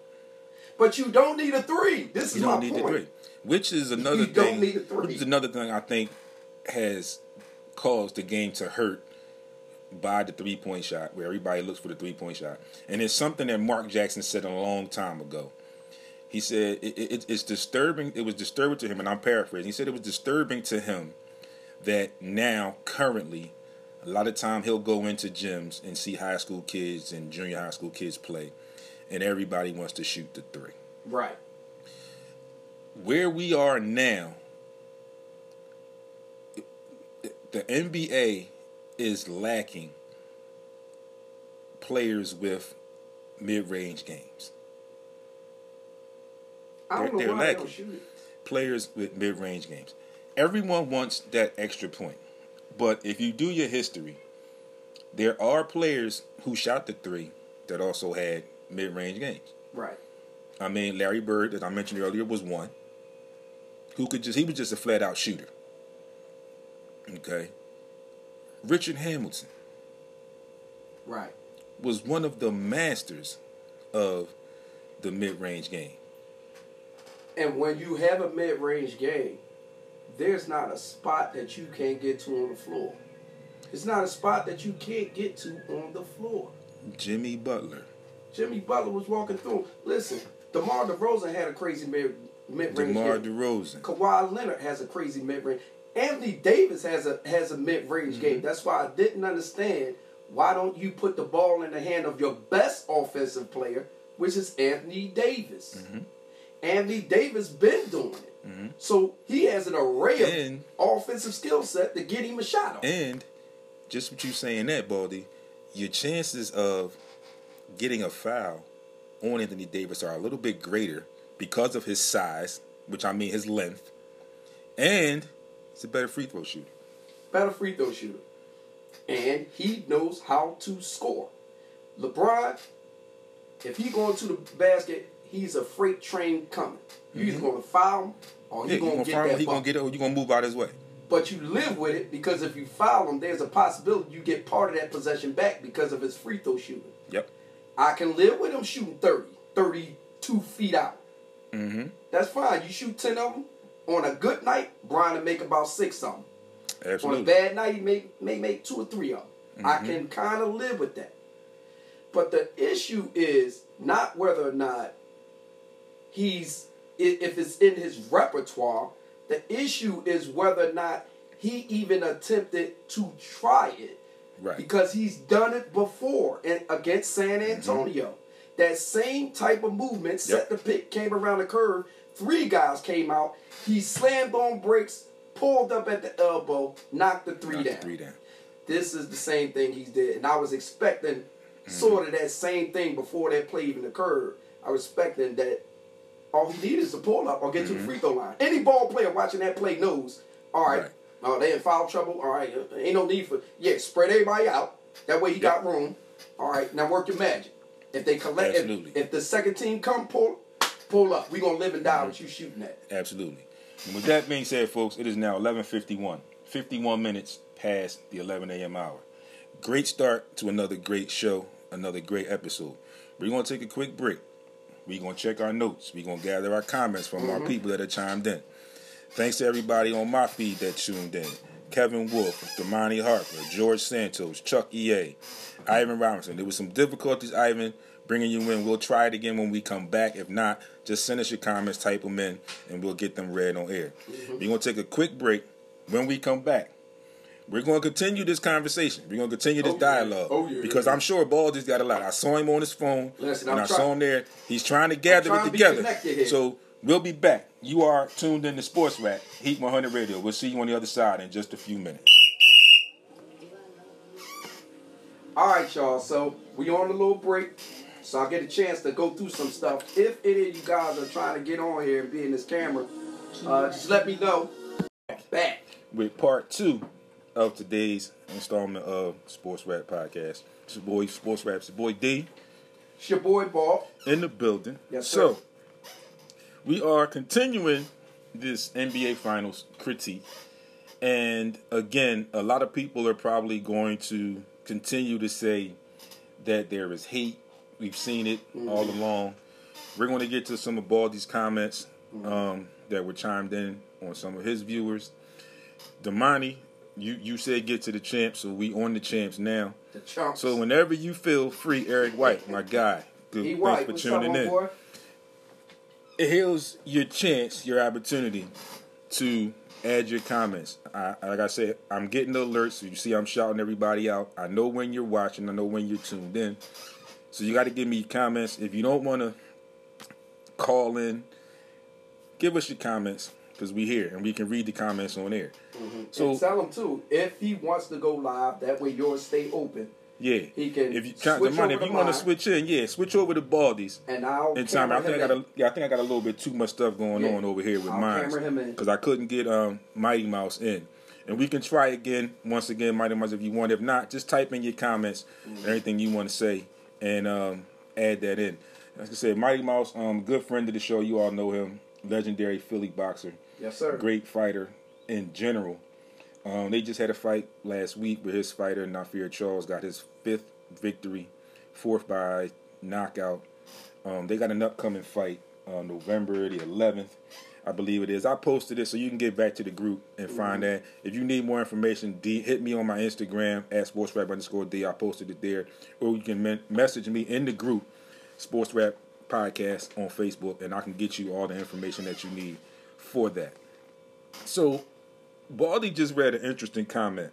Speaker 2: But you don't need a three. This
Speaker 1: You
Speaker 2: is my
Speaker 1: don't need
Speaker 2: point.
Speaker 1: Which is another
Speaker 2: You don't
Speaker 1: thing.
Speaker 2: need a three.
Speaker 1: Which is another thing I think has caused the game to hurt by the three point shot, where everybody looks for the three point shot. And it's something that Mark Jackson said a long time ago. He said it, it, it's disturbing. It was disturbing to him, and I'm paraphrasing. He said it was disturbing to him that now, currently, a lot of time he'll go into gyms and see high school kids and junior high school kids play, and everybody wants to shoot the three
Speaker 2: Right.
Speaker 1: where we are now, the NBA is lacking players with mid-range games.
Speaker 2: I don't
Speaker 1: They're-
Speaker 2: know
Speaker 1: they're
Speaker 2: why they don't
Speaker 1: lacking. Players with mid-range games. Everyone wants that extra point. But if you do your history, there are players who shot the three that also had mid-range games.
Speaker 2: Right.
Speaker 1: I mean, Larry Bird, as I mentioned earlier, was one who could just, he was just a flat out shooter. Okay. Richard Hamilton
Speaker 2: Right.
Speaker 1: was one of the masters of the mid range game.
Speaker 2: And when you have a mid range game, there's not a spot that you can't get to on the floor. It's not a spot that you can't get to on the floor.
Speaker 1: Jimmy Butler,
Speaker 2: Jimmy Butler was walking through. Listen, DeMar DeRozan had a crazy mid range
Speaker 1: DeMar
Speaker 2: game.
Speaker 1: DeRozan.
Speaker 2: Kawhi Leonard has a crazy mid range. Anthony Davis has a has a mid range game. Mm-hmm. That's why I didn't understand why don't you put the ball in the hand of your best offensive player, which is Anthony Davis. Mm-hmm. Anthony Davis been doing it. Mm-hmm. So he has an array of offensive skill set to get him a shot on.
Speaker 1: And just what you saying that, Baldy, your chances of getting a foul on Anthony Davis are a little bit greater because of his size, which I mean his length, and he's a better free throw shooter.
Speaker 2: better free throw shooter. And he knows how to score. LeBron, if he going to the basket, he's a freight train coming. You either going to foul him or
Speaker 1: Mm-hmm. Yeah,
Speaker 2: he
Speaker 1: you
Speaker 2: going
Speaker 1: gonna
Speaker 2: to get that
Speaker 1: he gonna get it, or you gonna move out his way.
Speaker 2: But you live with it because if you foul him, there's a possibility you get part of that possession back because of his free throw shooting.
Speaker 1: Yep.
Speaker 2: I can live with him shooting 30, 32 feet out.
Speaker 1: Mm-hmm.
Speaker 2: That's fine. You shoot 10 of them. On a good night, Bron will make about six of them. Absolutely. On a bad night, he may, may make two or three of them. Mm-hmm. I can kind of live with that. But the issue is not whether or not he's, if it's in his repertoire. The issue is whether or not he even attempted to try it.
Speaker 1: Right.
Speaker 2: Because he's done it before and against San Antonio. That same type of movement, set
Speaker 1: Yep.
Speaker 2: the pick, came around the curve. Three guys came out. He slammed on brakes, pulled up at the elbow, knocked the three
Speaker 1: Knock the
Speaker 2: down.
Speaker 1: Three down.
Speaker 2: This is the same thing he did, and I was expecting
Speaker 1: Mm-hmm.
Speaker 2: sort of that same thing before that play even occurred. I was expecting that all he needed is to pull up or get to the free throw line. Any ball player watching that play knows. All right,
Speaker 1: Mm-hmm. Right.
Speaker 2: oh they in foul trouble. All right, uh, ain't no need for yeah. Spread everybody out. That way he got room. All right, now work your magic. If they collect, if, if the second team come pull, pull up. We gonna live and die with you shooting that.
Speaker 1: Absolutely. And with that being said, folks, it is now 11:51. 51 minutes past the 11 a.m. hour. Great start to another great show, another great episode. We're gonna take a quick break. We're gonna check our notes. We're gonna gather our comments from our mm-hmm. people that have chimed in. Thanks to everybody on my feed that tuned in. Kevin Wolf, Damani Harper, George Santos, Chuck EA, Ivan Robinson. There was some difficulties, Ivan, bringing you in. We'll try it again when we come back. If not, just send us your comments, type them in, and we'll get them read on air. Mm-hmm. We're going to take a quick break. When we come back, we're going to continue this conversation. We're going to continue this
Speaker 2: Oh, yeah.
Speaker 1: dialogue.
Speaker 2: Oh, yeah.
Speaker 1: Because I'm sure Baldy's got a lot. I saw him on his phone,
Speaker 2: Listen,
Speaker 1: and
Speaker 2: I'm
Speaker 1: I
Speaker 2: try-
Speaker 1: saw him there. He's trying to gather
Speaker 2: trying
Speaker 1: it together. So we'll be back. You are tuned in to Sports Rap, Heat 100 Radio. We'll see you on the other side in just a few minutes.
Speaker 2: All right, y'all. So we on a little break, so I'll get a chance to go through some stuff. If any of you guys are trying to get on here and be in this camera, uh, just let me know. Back.
Speaker 1: with part two of today's installment of Sports Rap Podcast. It's your boy Sports Rap, it's your boy D
Speaker 2: It's your boy Ball.
Speaker 1: in the building.
Speaker 2: Yes, sir.
Speaker 1: so we are continuing this NBA Finals critique. And again, a lot of people are probably going to continue to say that there is hate. We've seen it all along. We're going to get to some of Baldy's comments um, that were chimed in on some of his viewers. Damani, you, you said get to the champs, so we on the champs now.
Speaker 2: The chumps.
Speaker 1: So whenever you feel free, Eric White, my guy, good,
Speaker 2: he
Speaker 1: thanks
Speaker 2: white.
Speaker 1: for tuning in
Speaker 2: boy?
Speaker 1: here's your chance, your opportunity to add your comments. I, like I said, I'm getting the alerts. So you see, I'm shouting everybody out. I know when you're watching. I know when you're tuned in. So you got to give me comments. If you don't want to call in, give us your comments because we here and we can read the comments on air. So
Speaker 2: and tell him too if he wants to go live. That way yours stay open,
Speaker 1: yeah,
Speaker 2: he can
Speaker 1: if you count the money, if you want to switch in, yeah, switch over to Baldies.
Speaker 2: and I'll
Speaker 1: in time. I think I got a yeah, I think I got a little bit too much stuff going
Speaker 2: Yeah.
Speaker 1: on over here with
Speaker 2: I'll
Speaker 1: mine
Speaker 2: camera him in.
Speaker 1: because I couldn't get um Mighty Mouse in. And we can try again once again, Mighty Mouse, if you want. If not, just type in your comments,
Speaker 2: Mm-hmm.
Speaker 1: everything you want to say, and um, add that in. As I said, Mighty Mouse, um, good friend of the show. You all know him, legendary Philly boxer,
Speaker 2: Yes, sir.
Speaker 1: great fighter in general. Um, they just had a fight last week where his fighter, Nafir Charles, got his fifth victory, fourth by knockout. Um, they got an upcoming fight on November the 11th, I believe it is. I posted it so you can get back to the group and find that. If you need more information, D, hit me on my Instagram at sportsrap underscore D. I posted it there. Or you can men- message me in the group, Sports Rap Podcast on Facebook, and I can get you all the information that you need for that. So, Baldy just read an interesting comment,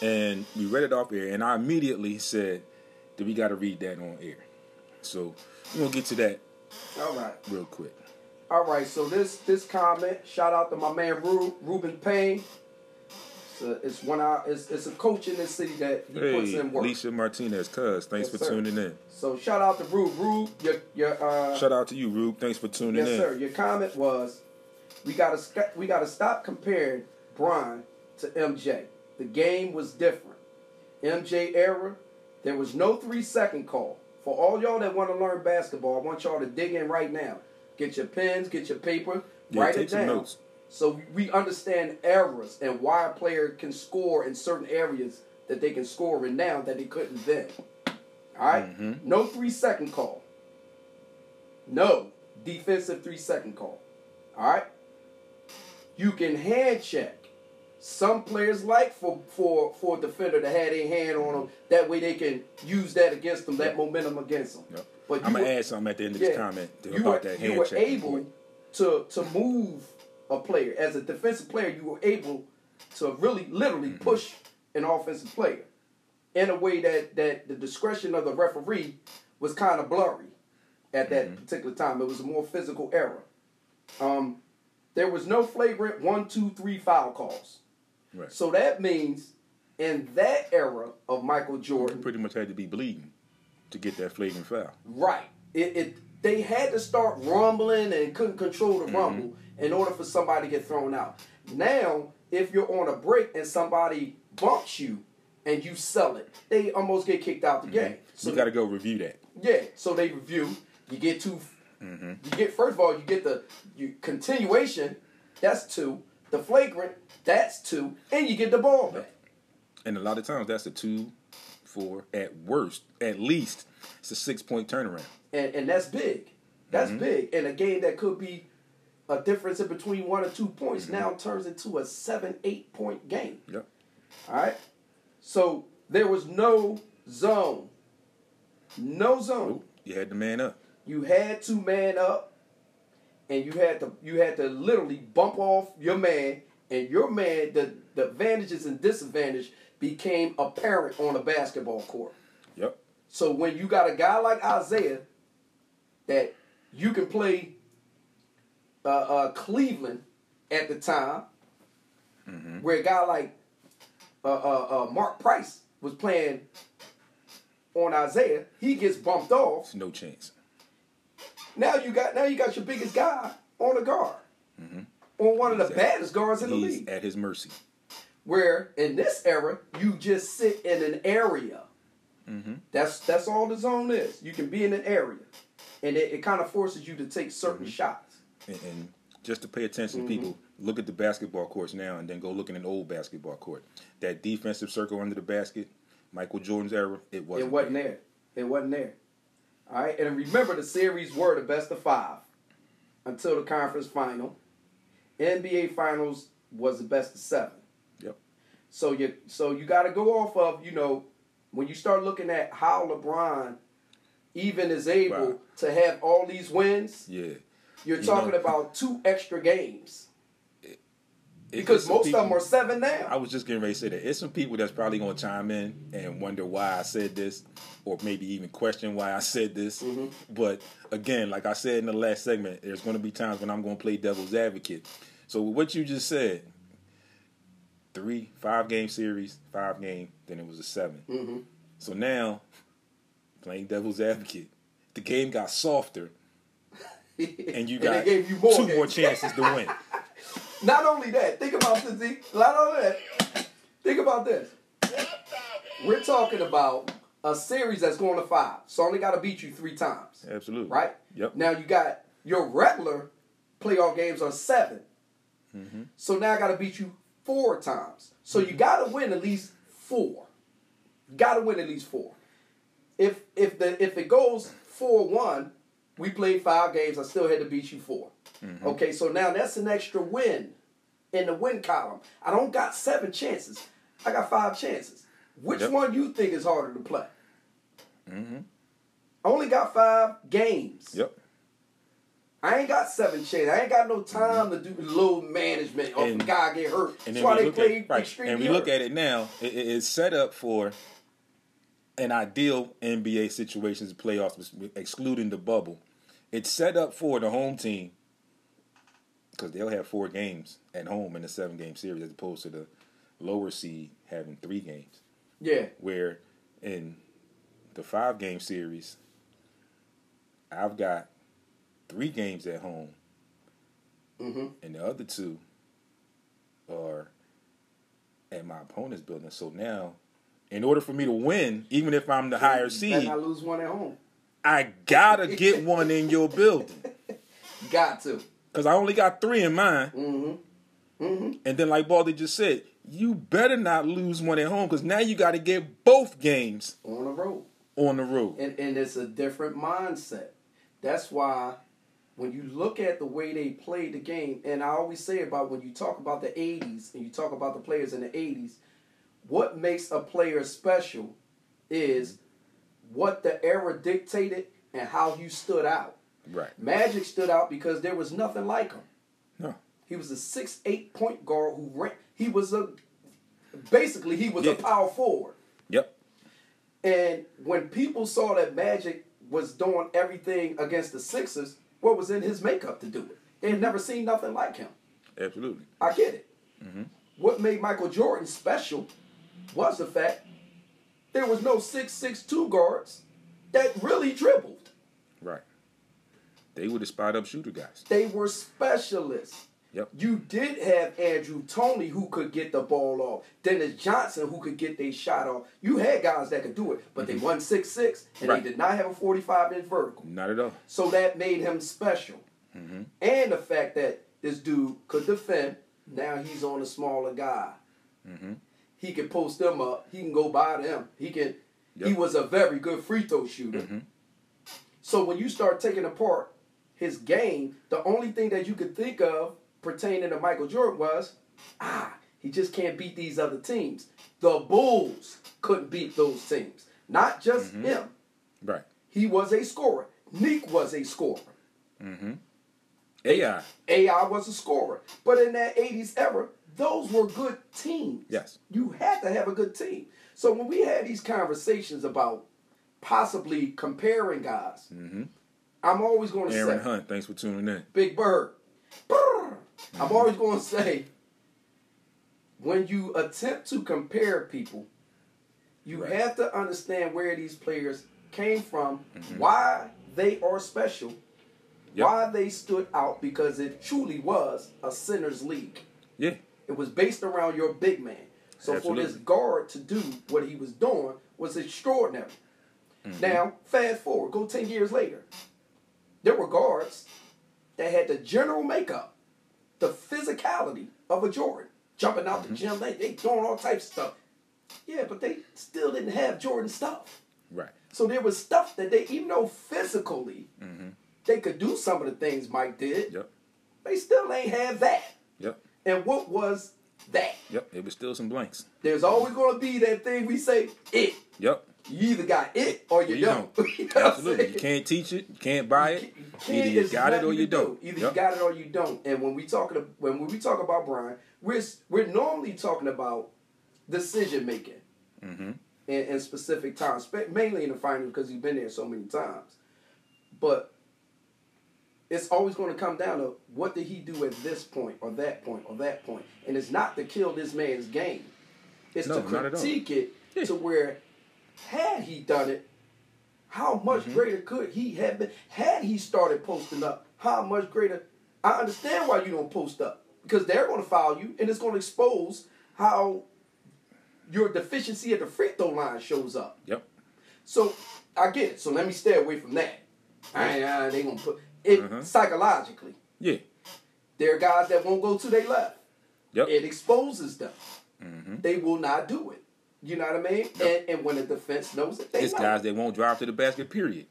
Speaker 1: and we read it off air, and I immediately said that we got to read that on air. So, we're gonna get to that
Speaker 2: All right.
Speaker 1: real quick.
Speaker 2: All right, so this this comment, shout out to my man Ru, Ruben Payne. It's, a, it's one out. It's, it's a coach in this city that he puts in work.
Speaker 1: Alicia Martinez, cuz, thanks
Speaker 2: Yes,
Speaker 1: for
Speaker 2: sir.
Speaker 1: tuning in.
Speaker 2: So shout out to Rube. Rube, your your uh,
Speaker 1: Shout out to you, Rube. Thanks for tuning
Speaker 2: yes
Speaker 1: in.
Speaker 2: Yes, sir. Your comment was, we gotta we gotta stop comparing Bron to MJ. The game was different. MJ era, there was no three second call. For all y'all that want to learn basketball, I want y'all to dig in right now. Get your pens, get your paper,
Speaker 1: Yeah,
Speaker 2: write it down. So we understand eras and why a player can score in certain areas that they can score in now that they couldn't then. All right?
Speaker 1: Mm-hmm.
Speaker 2: No three second call. No defensive three second call. All right? You can hand check. Some players like for for for a defender to have their hand on them. That way they can use that against them, that momentum against them.
Speaker 1: Yep.
Speaker 2: But
Speaker 1: I'm gonna
Speaker 2: were-
Speaker 1: add something at the end of this
Speaker 2: yeah,
Speaker 1: comment about
Speaker 2: were,
Speaker 1: that hand check.
Speaker 2: you were able to to move a player as a defensive player. You were able to really, literally
Speaker 1: Mm-hmm.
Speaker 2: push an offensive player in a way that that the discretion of the referee was kind of blurry at that
Speaker 1: Mm-hmm.
Speaker 2: particular time. It was a more physical era. Um, there was no flagrant one, two, three foul calls.
Speaker 1: Right.
Speaker 2: So that means in that era of Michael Jordan,
Speaker 1: pretty much had to be bleeding to get that flagrant foul.
Speaker 2: Right. It, it they had to start rumbling and couldn't control the mm-hmm. rumble in order for somebody to get thrown out. Now, if you're on a break and somebody bumps you and you sell it, they almost get kicked out the mm-hmm. game.
Speaker 1: So you got to go review that.
Speaker 2: yeah, so they review. You get 2 You get first of all, you get the you continuation. That's two. The flagrant. That's two, and you get the ball back.
Speaker 1: And a lot of times that's a two, four, at worst, at least it's a six point turnaround.
Speaker 2: and and that's big. That's
Speaker 1: Mm-hmm.
Speaker 2: big. And a game that could be a difference in between one or two points
Speaker 1: Mm-hmm.
Speaker 2: now turns into a seven, eight point game.
Speaker 1: Yep.
Speaker 2: All right. So there was no zone. No zone.
Speaker 1: You had the man up.
Speaker 2: You had to man up, and you had to you had to literally bump off your man, and your man the the advantages and disadvantage became apparent on a basketball court.
Speaker 1: Yep.
Speaker 2: So when you got a guy like Isiah that you can play uh, uh, Cleveland at the time, where a guy like uh, uh, uh, Mark Price was playing on Isiah, he gets bumped off.
Speaker 1: It's no chance.
Speaker 2: Now you got now you got your biggest guy on a guard, mm-hmm. on one of the baddest guards in the
Speaker 1: He's
Speaker 2: league.
Speaker 1: at his mercy.
Speaker 2: Where in this era you just sit in an area. Mm-hmm. That's that's all the zone is. You can be in an area, and it, it kind of forces you to take certain mm-hmm. shots.
Speaker 1: And, and just to pay attention to people, look at the basketball courts now and then go look at an old basketball court. That defensive circle under the basket, Michael Jordan's era, it wasn't.
Speaker 2: It wasn't there. It wasn't there. All right, and remember the series were the best of five until the conference final. NBA finals was the best of seven.
Speaker 1: Yep.
Speaker 2: So you so you got to go off of you know when you start looking at how LeBron even is able
Speaker 1: Wow.
Speaker 2: to have all these wins.
Speaker 1: Yeah.
Speaker 2: You're
Speaker 1: You
Speaker 2: talking
Speaker 1: know-
Speaker 2: about two extra games because most of them are seven now.
Speaker 1: I was just getting ready to say that. It's some people that's probably going to chime in and wonder why I said this, or maybe even question why I said this.
Speaker 2: Mm-hmm.
Speaker 1: But again, like I said in the last segment, there's going to be times when I'm going to play devil's advocate. So what you just said, three, five game series, five game, then it was a 7
Speaker 2: Mm-hmm.
Speaker 1: So now, playing devil's advocate, the game got softer, and you got
Speaker 2: they gave you more
Speaker 1: two more chances to win.
Speaker 2: Not only that, think about this. Not only that, think about this. We're talking about a series that's going to five, so I only got to beat you three times,
Speaker 1: Absolutely.
Speaker 2: right?
Speaker 1: Yep.
Speaker 2: Now you got your regular playoff games are 7
Speaker 1: Mm-hmm.
Speaker 2: so now I got to beat you four times. So you got to win at least four. Got to win at least four. If if the if it goes four one, we played five games. I still had to beat you 4
Speaker 1: Mm-hmm.
Speaker 2: Okay, so now that's an extra win in the win column. I don't got seven chances. I got five chances. Which
Speaker 1: Yep.
Speaker 2: one you think is harder to play?
Speaker 1: Mm-hmm.
Speaker 2: I only got five games.
Speaker 1: Yep.
Speaker 2: I ain't got seven chances. I ain't got no time to do load management or
Speaker 1: And-
Speaker 2: a guy get hurt.
Speaker 1: And
Speaker 2: That's why they play
Speaker 1: at right, and we look at it now. It- it's set up for an ideal NBA situations, playoffs, excluding the bubble. It's set up for the home team because they'll have four games at home in a seven game series as opposed to the lower seed having three games.
Speaker 2: Yeah.
Speaker 1: Where in the five game series, I've got three games at home,
Speaker 2: Mm-hmm.
Speaker 1: and the other two are at my opponent's building. So now, in order for me to win, even if I'm the higher seed,
Speaker 2: not lose one at home.
Speaker 1: I gotta get one in your building
Speaker 2: Got to.
Speaker 1: Because I only got three in mine.
Speaker 2: Mm-hmm. Mm-hmm.
Speaker 1: And then, like Baldy just said, you better not lose one at home because now you got to get both games
Speaker 2: On the road.
Speaker 1: on the road.
Speaker 2: And and it's a different mindset. That's why when you look at the way they played the game, and I always say about when you talk about the 80s and you talk about the players in the 80s, what makes a player special is what the era dictated and how you stood out.
Speaker 1: Right.
Speaker 2: Magic stood out because there was nothing like him.
Speaker 1: No.
Speaker 2: He was a six eight point guard who ran. He was a basically he was
Speaker 1: Yeah.
Speaker 2: a power forward.
Speaker 1: Yep.
Speaker 2: And when people saw that Magic was doing everything against the Sixers, what was in his makeup to do it? They had never seen nothing like him.
Speaker 1: Absolutely.
Speaker 2: I get it. Mm-hmm. What made Michael Jordan special was the fact there was no six six two guards that really dribbled.
Speaker 1: Right. They were the spot up shooter guys.
Speaker 2: They were specialists.
Speaker 1: Yep.
Speaker 2: You did have Andrew Toney who could get the ball off. Dennis Johnson who could get their shot off. You had guys that could do it, but they mm-hmm. won six six and
Speaker 1: Right.
Speaker 2: they did not have a forty five inch vertical.
Speaker 1: Not at all.
Speaker 2: So that made him special. Mm-hmm. And the fact that this dude could defend, now he's on a smaller guy. Mm-hmm. He can post them up. He can go by them. He can. He was a very good free throw shooter. So when you start taking apart his game, the only thing that you could think of pertaining to Michael Jordan was, ah, he just can't beat these other teams. The Bulls couldn't beat those teams. Not just him.
Speaker 1: Right.
Speaker 2: He was a scorer. Nique was a scorer. Mm-hmm.
Speaker 1: AI.
Speaker 2: AI was a scorer. But in that 80s era, those were good teams.
Speaker 1: Yes.
Speaker 2: You had to have a good team. So when we had these conversations about possibly comparing guys, I'm always going to
Speaker 1: Mm-hmm. Aaron
Speaker 2: say,
Speaker 1: Hunt. Thanks for tuning in.
Speaker 2: Big Bird. Brr. I'm always going to say, when you attempt to compare people, you
Speaker 1: Right.
Speaker 2: have to understand where these players came from,
Speaker 1: Mm-hmm.
Speaker 2: why they are special,
Speaker 1: Yep.
Speaker 2: why they stood out, because it truly was a sinner's league.
Speaker 1: Yeah.
Speaker 2: It was based around your big man. So for this guard to do what he was doing was extraordinary.
Speaker 1: Mm-hmm.
Speaker 2: Now, fast forward, go 10 years later. There were guards that had the general makeup, the physicality of a Jordan. Jumping out
Speaker 1: Mm-hmm.
Speaker 2: the gym, they, they doing all types of stuff. Yeah, but they still didn't have Jordan stuff.
Speaker 1: Right.
Speaker 2: So there was stuff that they, even though physically they could do some of the things Mike did,
Speaker 1: Yep.
Speaker 2: they still ain't have that.
Speaker 1: Yep.
Speaker 2: And what was that?
Speaker 1: Yep. It was still some blanks.
Speaker 2: There's always going to be that thing we say, it.
Speaker 1: Yep.
Speaker 2: You either got it or you,
Speaker 1: You
Speaker 2: don't. You know
Speaker 1: Absolutely. You can't teach it. You can't buy it.
Speaker 2: Can't-
Speaker 1: Either you got it or you
Speaker 2: do.
Speaker 1: don't.
Speaker 2: Either
Speaker 1: Yep.
Speaker 2: you got it or you don't. And when we talking when we talk about Bron, we're we're normally talking about decision making
Speaker 1: Mm-hmm.
Speaker 2: in, in specific times, mainly in the finals because he's been there so many times. But it's always going to come down to what did he do at this point or that point or that point, and it's not to kill this man's game. It's
Speaker 1: No,
Speaker 2: to
Speaker 1: not at all.
Speaker 2: critique it
Speaker 1: Yeah.
Speaker 2: to where had he done it, how much
Speaker 1: Mm-hmm.
Speaker 2: greater could he have been? Had he started posting up, how much greater? I understand why you don't post up because they're going to foul you, and it's going to expose how your deficiency at the free throw line shows up.
Speaker 1: Yep.
Speaker 2: So I get it. So let me stay away from that. I uh, they gonna put it
Speaker 1: Mhm.
Speaker 2: psychologically.
Speaker 1: Yeah.
Speaker 2: There are guys that won't go to their left.
Speaker 1: Yep.
Speaker 2: It exposes them.
Speaker 1: Mhm.
Speaker 2: They will not do it. You know what I mean? And, and when the defense knows it, they
Speaker 1: It's
Speaker 2: know.
Speaker 1: guys that won't drive to the basket. Period.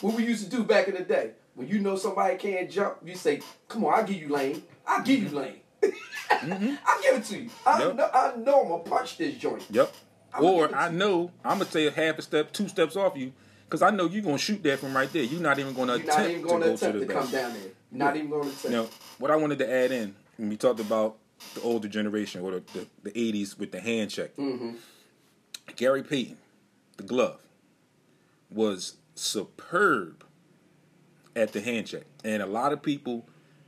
Speaker 2: What we used to do back in the day, when you know somebody can't jump, you say, "Come on, I'll give you lane. I'll give you mm-hmm. lane. Mm-hmm. I'll give it to you. I
Speaker 1: Yep.
Speaker 2: know, I know I'm gonna punch this joint.
Speaker 1: Yep.
Speaker 2: I'ma
Speaker 1: or I
Speaker 2: to
Speaker 1: know I'm gonna take half a step, two steps off you, because I know you're gonna shoot that from right there. You're not even gonna
Speaker 2: You're
Speaker 1: attempt
Speaker 2: not even going
Speaker 1: to
Speaker 2: to
Speaker 1: go
Speaker 2: attempt
Speaker 1: to
Speaker 2: to,
Speaker 1: the
Speaker 2: come
Speaker 1: basket.
Speaker 2: down there. Not even going to attempt.
Speaker 1: Now, what I wanted to add in when we talked about the older generation or the, the, the 80s with the hand check,
Speaker 2: Mm-hmm.
Speaker 1: Gary Payton, the glove, was superb at the hand check. And a lot of people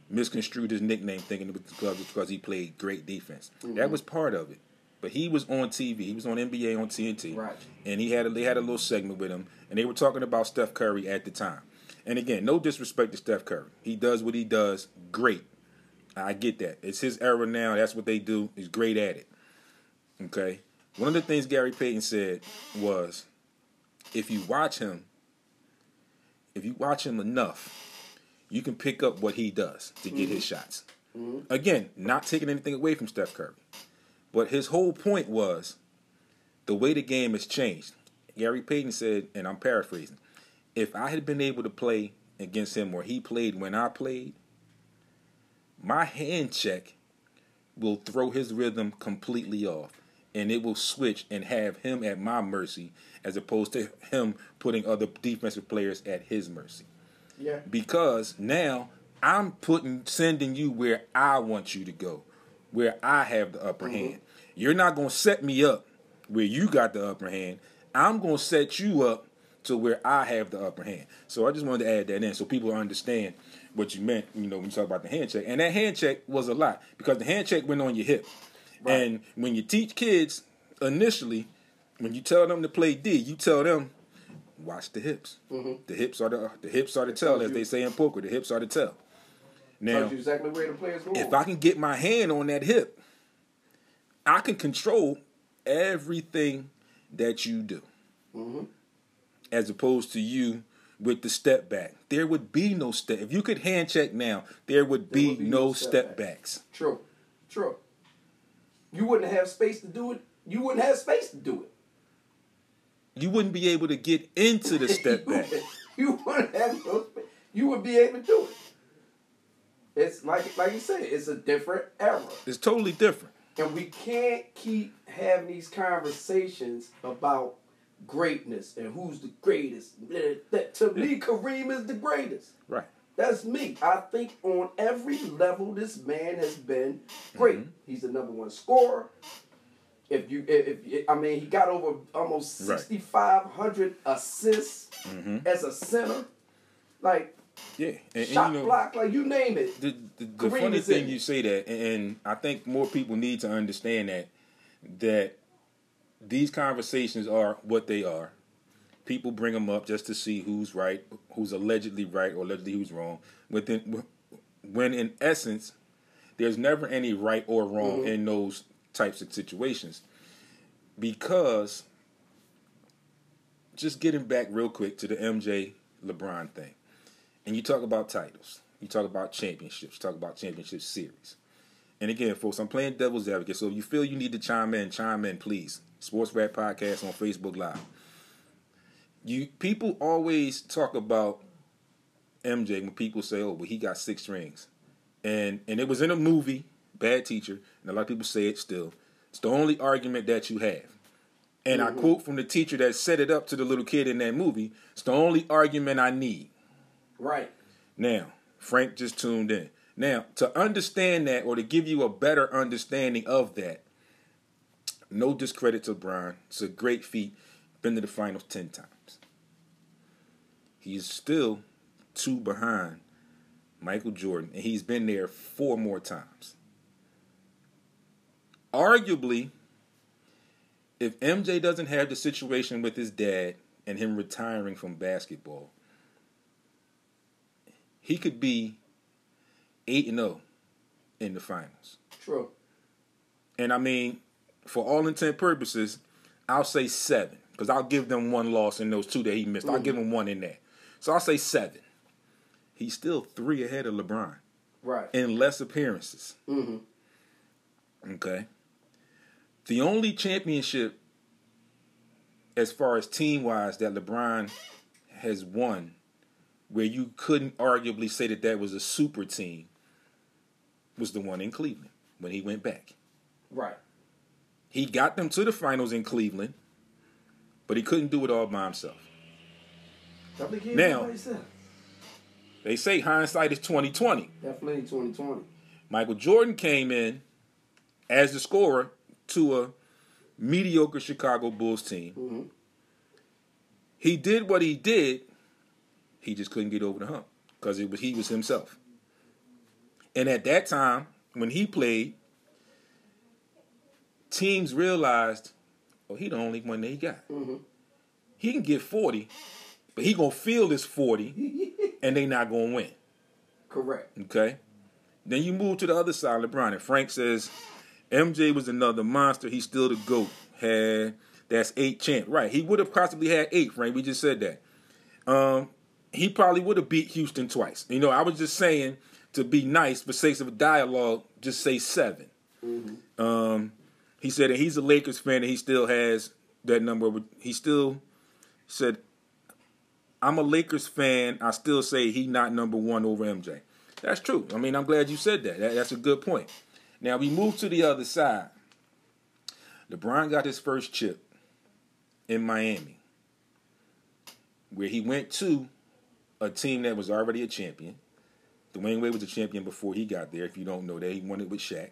Speaker 1: misconstrued his nickname thinking it was the glove because he played great defense.
Speaker 2: Mm-hmm.
Speaker 1: That was part of it. But he was on TV. He was on NBA on TNT.
Speaker 2: Right.
Speaker 1: And he had a, they had a little segment with him, and they were talking about Steph Curry at the time. And again, no disrespect to Steph Curry. He does what he does great. I get that. It's his era now. That's what they do. He's great at it. Okay. One of the things Gary Payton said was, if you watch him, if you watch him enough, you can pick up what he does to get his mm-hmm. shots. Mm-hmm. Again, not taking anything away from Steph Curry. But his whole point was the way the game has changed. Gary Payton said, and I'm paraphrasing, if I had been able to play against him where he played when I played, my hand check will throw his rhythm completely off. And it will switch and have him at my mercy as opposed to him putting other defensive players at his mercy.
Speaker 2: Yeah.
Speaker 1: Because now I'm putting sending you where I want you to go, where I have the upper mm-hmm. hand. You're not gonna set me up where you got the upper hand. I'm gonna set you up to where I have the upper hand. So I just wanted to add that in so people understand what you meant, you know, when you talk about the hand check. And that hand check was a lot because the hand check went on your hip.
Speaker 2: Right.
Speaker 1: And when you teach kids initially, when you tell them to play D, you tell them watch the hips. The hips are the the hips are the tell, as they say in poker. The hips are the tell. Now,
Speaker 2: exactly where the players going.
Speaker 1: if I can get my hand on that hip, I can control everything that you do.
Speaker 2: Mm-hmm.
Speaker 1: As opposed to you with the step back. There would be no step. If you could hand check now, there would be,
Speaker 2: would be
Speaker 1: no
Speaker 2: no
Speaker 1: step
Speaker 2: step
Speaker 1: backs.
Speaker 2: True. True. You wouldn't have space to do it. You wouldn't have space to do it.
Speaker 1: You wouldn't be able to get into the step
Speaker 2: you,
Speaker 1: back.
Speaker 2: you wouldn't have no space. You would be able to do it. It's like like you said, it's a different era.
Speaker 1: It's totally different.
Speaker 2: And we can't keep having these conversations about greatness and who's the greatest. That to me, Kareem is the greatest.
Speaker 1: Right.
Speaker 2: That's me. I think on every level, this man has been great.
Speaker 1: Mm-hmm.
Speaker 2: He's the number one scorer. If you, if, if I mean, he got over almost sixty five hundred assists
Speaker 1: Mm-hmm.
Speaker 2: as a center, like
Speaker 1: Yeah. And, and
Speaker 2: shot
Speaker 1: you know,
Speaker 2: block, like you name it.
Speaker 1: the, the, the funny thing
Speaker 2: in
Speaker 1: you say that, and, and I think more people need to understand that that these conversations are what they are. People bring them up just to see who's right, who's allegedly right, or allegedly who's wrong. Within, when in essence, there's never any right or wrong mm-hmm. in those types of situations, because just getting back real quick to the MJ LeBron thing and you talk about titles, you talk about championships, you talk about championship series. And again, folks, I'm playing devil's advocate, so if you feel you need to chime in, chime in, please. Sports Rap Podcast on Facebook Live. You people always talk about MJ when people say, "Oh, well, he got six rings," and and it was in a movie, Bad Teacher, and a lot of people say it still. It's the only argument that you have. And I mm-hmm. quote from the teacher that set it up to the little kid in that movie. It's the only argument I need.
Speaker 2: Right.
Speaker 1: Now, Frank just tuned in. Now, to understand that or to give you a better understanding of that, no discredit to Bron. It's a great feat. Been to the finals 10 times. He's still two behind Michael Jordan, and he's been there four more times. Arguably, if MJ doesn't have the situation with his dad and him retiring from basketball, he could be 8 and 0 in the finals.
Speaker 2: True.
Speaker 1: And I mean, for all intent purposes, I'll say 7 because I'll give them one loss in those two that he missed. I'll give him one in there. So I'll say 7. He's still 3 ahead of LeBron
Speaker 2: Right.
Speaker 1: in less appearances.
Speaker 2: hmm
Speaker 1: Okay. The only championship, as far as team wise, that LeBron has won, where you couldn't arguably say that that was a super team, was the one in Cleveland when he went back.
Speaker 2: Right.
Speaker 1: He got them to the finals in Cleveland, but he couldn't do it all by himself. Now-
Speaker 2: him what he said.
Speaker 1: They say hindsight is twenty twenty.
Speaker 2: Definitely 2020.
Speaker 1: Michael Jordan came in as the scorer to a mediocre Chicago Bulls team.
Speaker 2: Mhm.
Speaker 1: He did what he did. He just couldn't get over the hump because it was he was himself. And at that time, when he played, teams realized, oh, he the only one they got.
Speaker 2: Mm-hmm.
Speaker 1: He can get 40, but he gonna feel this 40, and they not gonna win.
Speaker 2: Correct.
Speaker 1: Okay? Then you move to the other side, LeBron, and Frank says MJ was another monster. He's still the GOAT. Had that's eight champ. Right. He would have possibly had eight, Frank. We just said that. Um, he probably would have beat Houston twice. You know, I was just saying to be nice, for sake of dialogue, just say 7 Um, he said that he's a Lakers fan and he still has that number. He still said, I'm a Lakers fan. I still say he not number one over MJ. That's true. I mean, I'm glad you said that. that that's a good point. Now we move to the other side. LeBron got his first chip in Miami, where he went to a team that was already a champion. Dwyane Wade was a champion before he got there. If you don't know that, he won it with Shaq.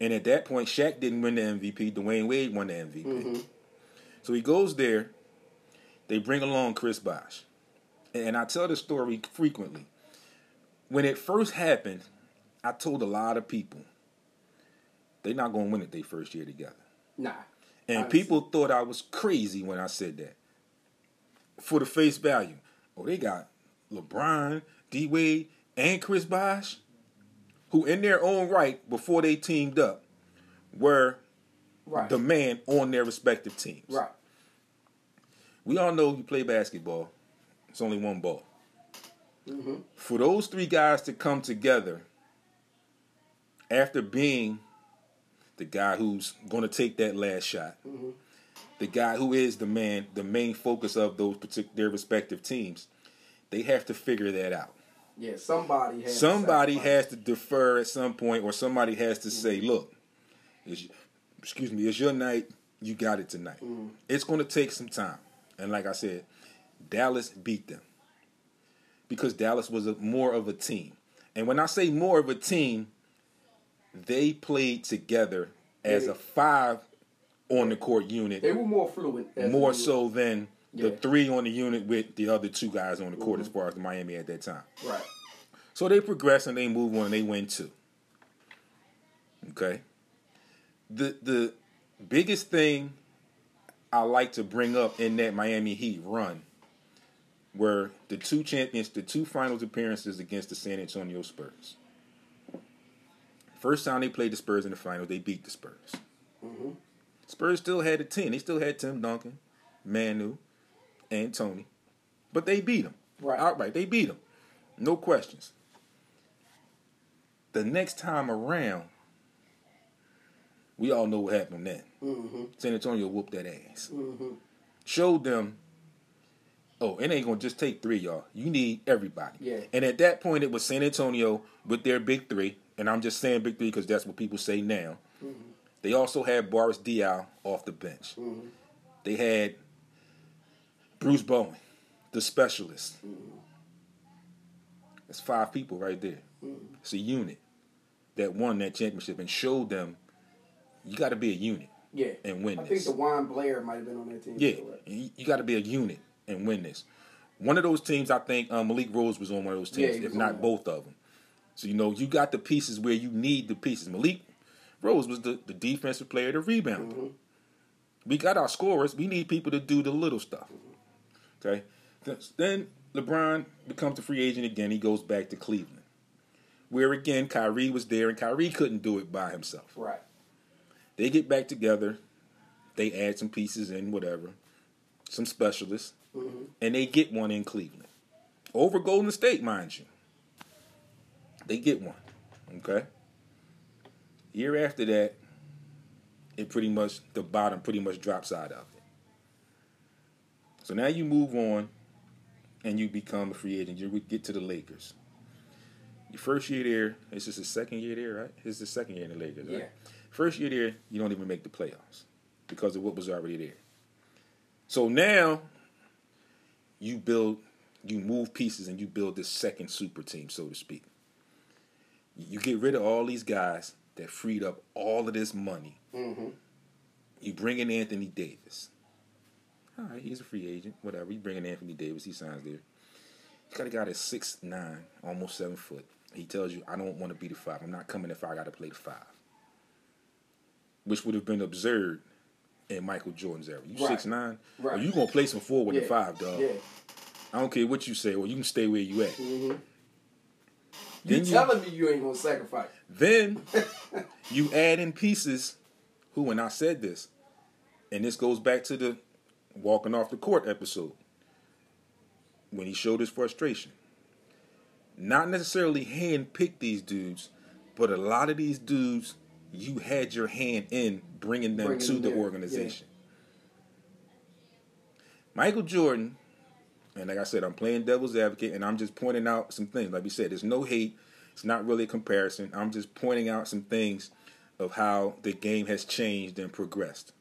Speaker 1: And at that point, Shaq didn't win the MVP. Dwyane Wade won the MVP.
Speaker 2: Mm-hmm.
Speaker 1: So he goes there. They bring along Chris Bosh. And I tell this story frequently. When it first happened, I told a lot of people they're not going to win it their first year together.
Speaker 2: Nah.
Speaker 1: And
Speaker 2: Honestly.
Speaker 1: people thought I was crazy when I said that. For the face value. Oh, they got LeBron, D Wade, and Chris Bosh, who in their own right, before they teamed up, were
Speaker 2: Right.
Speaker 1: the man on their respective teams.
Speaker 2: right.
Speaker 1: We all know you play basketball. It's only one ball.
Speaker 2: Mm-hmm.
Speaker 1: For those three guys to come together after being the guy who's going to take that last shot,
Speaker 2: Mm-hmm.
Speaker 1: the guy who is the man, the main focus of those particular their respective teams, they have to figure that out.
Speaker 2: Yeah. Somebody has. to
Speaker 1: Somebody
Speaker 2: sacrifice.
Speaker 1: has to defer at some point, or somebody has to say, mm-hmm. "Look, it's, excuse me, it's your night. You got it tonight. Mm-hmm. It's going to take some time." And like I said, Dallas beat them because Dallas was a, more of a team. And when I say more of a team, they played together as a five on the court unit,
Speaker 2: They were more fluent. as
Speaker 1: more so than the three on the unit with the other two guys on the court as far as Miami at that time.
Speaker 2: Right.
Speaker 1: So they progress and they move on and they win two. Okay. The the biggest thing I like to bring up in that Miami Heat run were the two champions, the two finals appearances against the San Antonio Spurs. First time they played the Spurs in the finals, they beat the Spurs.
Speaker 2: Mm-hmm.
Speaker 1: Spurs still had a 10. They still had Tim Duncan, Manu, and Tony. But they beat them.
Speaker 2: Right.
Speaker 1: Outright. They beat them. No questions. The next time around, we all know what happened then.
Speaker 2: Mm-hmm.
Speaker 1: San Antonio whooped that ass.
Speaker 2: Mm-hmm.
Speaker 1: Showed them, oh, it ain't going to just take three, y'all. You need everybody.
Speaker 2: Yeah.
Speaker 1: And at that point, it was San Antonio with their big three. And I'm just saying big three because that's what people say now. They also had Boris Diaw off the bench.
Speaker 2: Mm-hmm.
Speaker 1: They had Bruce Bowen, the specialist. That's five people right there. It's a unit that won that championship and showed them you got to be a unit
Speaker 2: Yeah.
Speaker 1: and win this.
Speaker 2: I
Speaker 1: this.
Speaker 2: think DeJuan Blair might have been on that team.
Speaker 1: Yeah,
Speaker 2: right?
Speaker 1: you, you got to be a unit and win this. One of those teams, I think um, Malik Rose was on one of those teams,
Speaker 2: he
Speaker 1: if not
Speaker 2: that.
Speaker 1: both of them. So you know you got the pieces where you need the pieces. Malik Rose was the, the defensive player, the rebounder.
Speaker 2: Mm-hmm.
Speaker 1: We got our scorers. We need people to do the little stuff. Okay. Then LeBron becomes a free agent again. He goes back to Cleveland, where again Kyrie was there, and Kyrie couldn't do it by himself.
Speaker 2: Right.
Speaker 1: They get back together. They add some pieces in, whatever, some specialists,
Speaker 2: Mm-hmm.
Speaker 1: and they get one in Cleveland. Over Golden State, mind you. They get one. Okay? Year after that, it pretty much, the bottom pretty much drops out of it. So now you move on and you become a free agent. You get to the Lakers. Your first year there, this is the second year there, right? This is the second year in the Lakers, right?
Speaker 2: Yeah.
Speaker 1: First year there, you don't even make the playoffs because of what was already there. So now you build, you move pieces and you build this second super team, so to speak. You get rid of all these guys that freed up all of this money.
Speaker 2: Mm-hmm.
Speaker 1: You bring in Anthony Davis. All right, he's a free agent, whatever. You bring in Anthony Davis, he signs there. You got a guy that's six nine, almost seven foot. He tells you, I don't want to be the five. I'm not coming if I got to play the five. Which would have been absurd in Michael Jordan's era. You
Speaker 2: Right.
Speaker 1: six nine,
Speaker 2: Right.
Speaker 1: you gonna play some four with
Speaker 2: yeah.
Speaker 1: the five, dog.
Speaker 2: Yeah.
Speaker 1: I don't care what you say. Well, you can stay where you at.
Speaker 2: Mm-hmm.
Speaker 1: Then you-
Speaker 2: telling me you ain't gonna sacrifice?
Speaker 1: Then you add in pieces who, and I said this, and this goes back to the walking off the court episode when he showed his frustration. Not necessarily hand pick these dudes, but a lot of these dudes you had your hand in bringing them
Speaker 2: Bringing
Speaker 1: to
Speaker 2: them
Speaker 1: the
Speaker 2: there,
Speaker 1: organization. Michael Jordan, and like I said, I'm playing devil's advocate, and I'm just pointing out some things. Like we said, there's no hate. It's not really a comparison. I'm just pointing out some things of how the game has changed and progressed.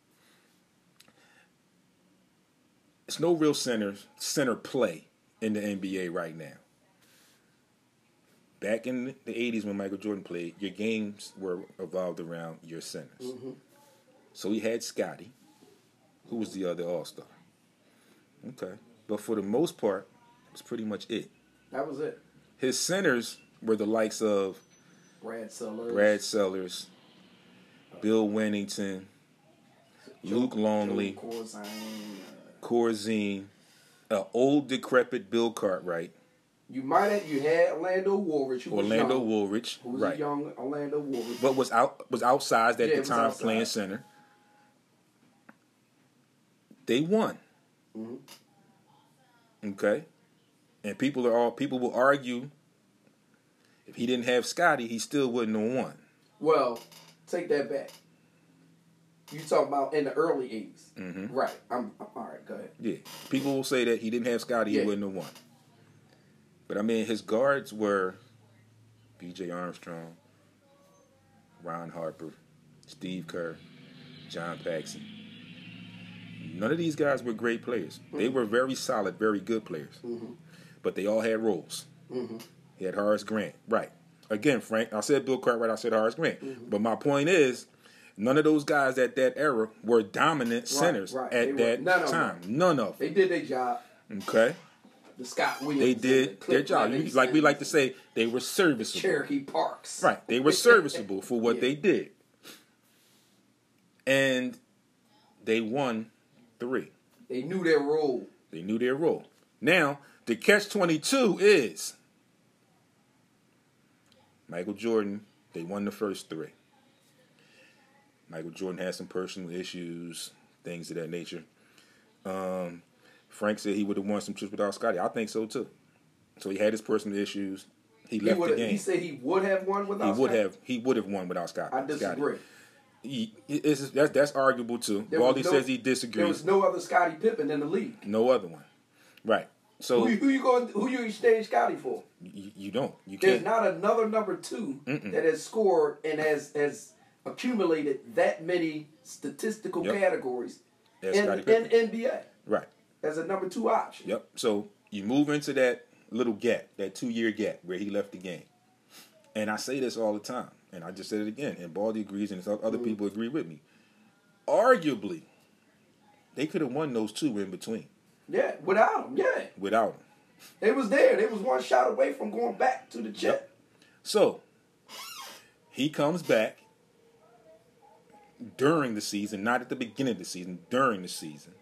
Speaker 1: It's no real center center play in the NBA right now. Back in the 80s when Michael Jordan played, your games were evolved around your centers. Mm-hmm. So he had Scottie, who was the other All Star. Okay. But for the most part, it's pretty much it.
Speaker 2: That was it.
Speaker 1: His centers were the likes of
Speaker 2: Brad Sellers.
Speaker 1: Brad Sellers, Bill Wennington, Luke Longley,
Speaker 2: Joe Corzine, uh,
Speaker 1: Corzine, an old decrepit Bill Cartwright,
Speaker 2: You might have you had Orlando Woolridge, who
Speaker 1: Orlando
Speaker 2: was young,
Speaker 1: Woolridge,
Speaker 2: who was
Speaker 1: right?
Speaker 2: a young Orlando Woolridge.
Speaker 1: But was out was outsized at
Speaker 2: Yeah,
Speaker 1: the time playing center. They won.
Speaker 2: Mhm.
Speaker 1: Okay, and people are all people will argue if he didn't have Scottie, he still wouldn't have won.
Speaker 2: Well, take that back. You talking about in the early 80s
Speaker 1: Mhm.
Speaker 2: right? I'm, I'm all right. Go ahead.
Speaker 1: Yeah, people will say that he didn't have Scottie, he wouldn't have won. But I mean, his guards were B.J. Armstrong, Ron Harper, Steve Kerr, John Paxson. None of these guys were great players. They were very solid, very good players. But they all had roles.
Speaker 2: Mhm.
Speaker 1: He had Horace Grant, right? Again, Frank, I said Bill Cartwright, I said Horace Grant. But my point is, none of those guys at that era were dominant centers
Speaker 2: right.
Speaker 1: at
Speaker 2: They
Speaker 1: that
Speaker 2: none of
Speaker 1: time. None of them.
Speaker 2: They did their job.
Speaker 1: Okay.
Speaker 2: The Scott Williams.
Speaker 1: They
Speaker 2: and the
Speaker 1: did their job. You- Like we like to say, they were serviceable.
Speaker 2: Cherokee Parks.
Speaker 1: Right. They were serviceable for what
Speaker 2: Yeah.
Speaker 1: they did. And they won three.
Speaker 2: They knew their role.
Speaker 1: They knew their role. Now, the catch 22 is Michael Jordan, they won the first three. Michael Jordan had some personal issues, things of that nature. Um, Frank said he would have won some trips without Scottie. I think so too. So he had his personal issues. He
Speaker 2: He,
Speaker 1: left the game.
Speaker 2: He said he would have won without.
Speaker 1: He
Speaker 2: without.
Speaker 1: would have. He would have won without Scott.
Speaker 2: I
Speaker 1: Scottie.
Speaker 2: disagree.
Speaker 1: He, it's, that's that's arguable too.
Speaker 2: There
Speaker 1: Baldy
Speaker 2: no-
Speaker 1: says he disagrees.
Speaker 2: There was no other Scottie Pippen in the league.
Speaker 1: no other one. Right. So
Speaker 2: Who, you- who you going? Who you exchange Scottie for?
Speaker 1: you, you don't. You
Speaker 2: There's
Speaker 1: can't.
Speaker 2: not another number 2
Speaker 1: Mm-mm.
Speaker 2: that has scored and has has accumulated that many statistical
Speaker 1: Yep.
Speaker 2: categories
Speaker 1: That's
Speaker 2: in, in NBA
Speaker 1: Right.
Speaker 2: as a number two option.
Speaker 1: Yep. So you move into that little gap, that two year gap where he left the game. And I say this all the time, and I just said it again, and Baldy agrees, and other mm-hmm. people agree with me. Arguably, they could have won those two in between
Speaker 2: Yeah, without him, yeah,
Speaker 1: without him.
Speaker 2: they was there. They was one shot away from going back to the chip.
Speaker 1: Yep. So he comes back during the season, not at the beginning of the season, during the season.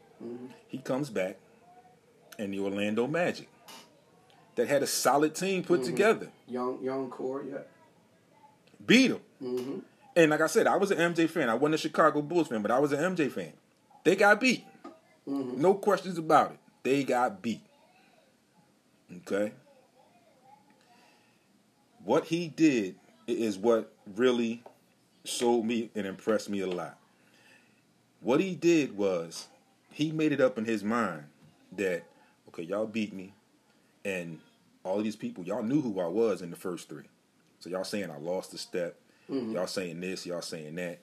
Speaker 1: He comes back and the Orlando Magic that had a solid team put together
Speaker 2: Young, young core, yeah.
Speaker 1: beat him.
Speaker 2: Mm-hmm.
Speaker 1: And like I said, I was an MJ fan. I wasn't a Chicago Bulls fan, but I was an MJ fan. They got beat.
Speaker 2: Mhm.
Speaker 1: No questions about it. They got beat. Okay? What he did is what really sold me and impressed me a lot. What he did was he made it up in his mind that, okay, y'all beat me, and all these people, y'all knew who I was in the first three. So y'all saying I lost a step. Mm-hmm. Y'all saying this, y'all saying that.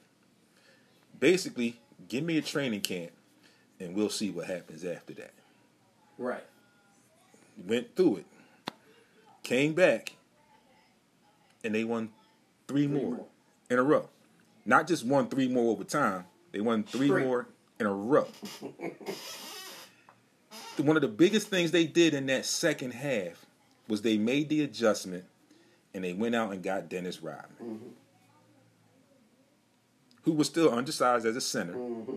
Speaker 1: Basically, give me a training camp and we'll see what happens after that.
Speaker 2: Right.
Speaker 1: Went through it. Came back and they won three,
Speaker 2: Three
Speaker 1: more,
Speaker 2: more.
Speaker 1: In a row. Not just won three more over time, they won three
Speaker 2: Straight.
Speaker 1: more in a row. One of the biggest things they did in that second half was they made the adjustment and they went out and got Dennis Rodman,
Speaker 2: Mm-hmm.
Speaker 1: who was still undersized as a center,
Speaker 2: Mm-hmm.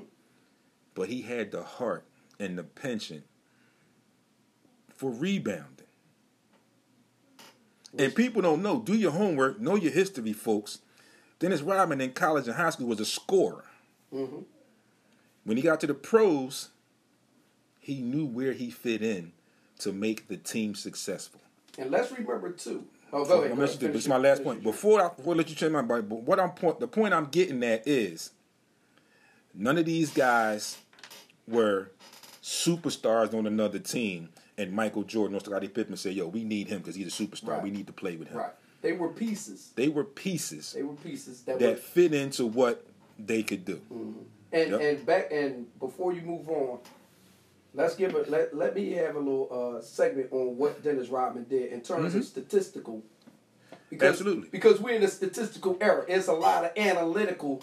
Speaker 1: but he had the heart and the penchant for rebounding. And people don't know. Do your homework. Know your history, folks. Dennis Rodman in college and high school was a scorer.
Speaker 2: Mm-hmm.
Speaker 1: When he got to the pros, he knew where he fit in to make the team successful.
Speaker 2: And let's remember too. Oh, go ahead. Go ahead.
Speaker 1: this is my last point. Before I, before I let you change my mind, but what I'm point the point I'm getting at is none of these guys were superstars on another team, and Michael Jordan or Scottie Pippen said, "Yo, we need him because he's a superstar.
Speaker 2: Right.
Speaker 1: We need to play with him."
Speaker 2: Right. They were pieces.
Speaker 1: They were pieces
Speaker 2: They were pieces that,
Speaker 1: that
Speaker 2: were
Speaker 1: fit into what they could do.
Speaker 2: and
Speaker 1: Yep.
Speaker 2: and back and before you move on, let's give it. Let let me have a little uh, segment on what Dennis Rodman did in terms of statistical. Because,
Speaker 1: Mm-hmm. Absolutely.
Speaker 2: Because we're in a statistical era. It's a lot of analytical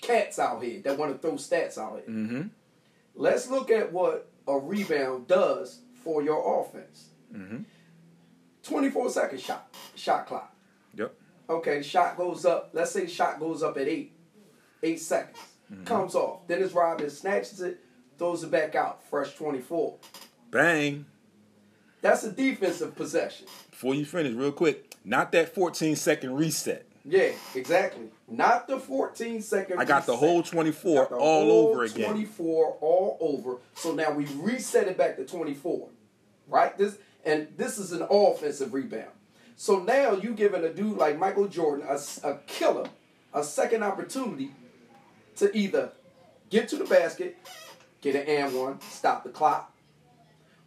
Speaker 2: cats out here that want to throw stats out here.
Speaker 1: Mm-hmm.
Speaker 2: Let's look at what a rebound does for your offense.
Speaker 1: Mm-hmm.
Speaker 2: 24 second shot, shot clock. Okay, shot goes up. Let's say the shot goes up at eight, eight seconds. Mm-hmm. Comes off. Dennis Rodman snatches it, throws it back out. Fresh 24.
Speaker 1: Bang.
Speaker 2: That's a defensive possession.
Speaker 1: Before you finish, real quick, not that 14 second reset.
Speaker 2: Yeah, exactly. Not the 14 second.
Speaker 1: I got the whole 24
Speaker 2: the
Speaker 1: all
Speaker 2: whole
Speaker 1: over again.
Speaker 2: 24 all over. So now we reset it back to 24. Right? This and this is an offensive rebound. So now you giving a dude like Michael Jordan a, a killer a second opportunity to either get to the basket, get an and one, stop the clock,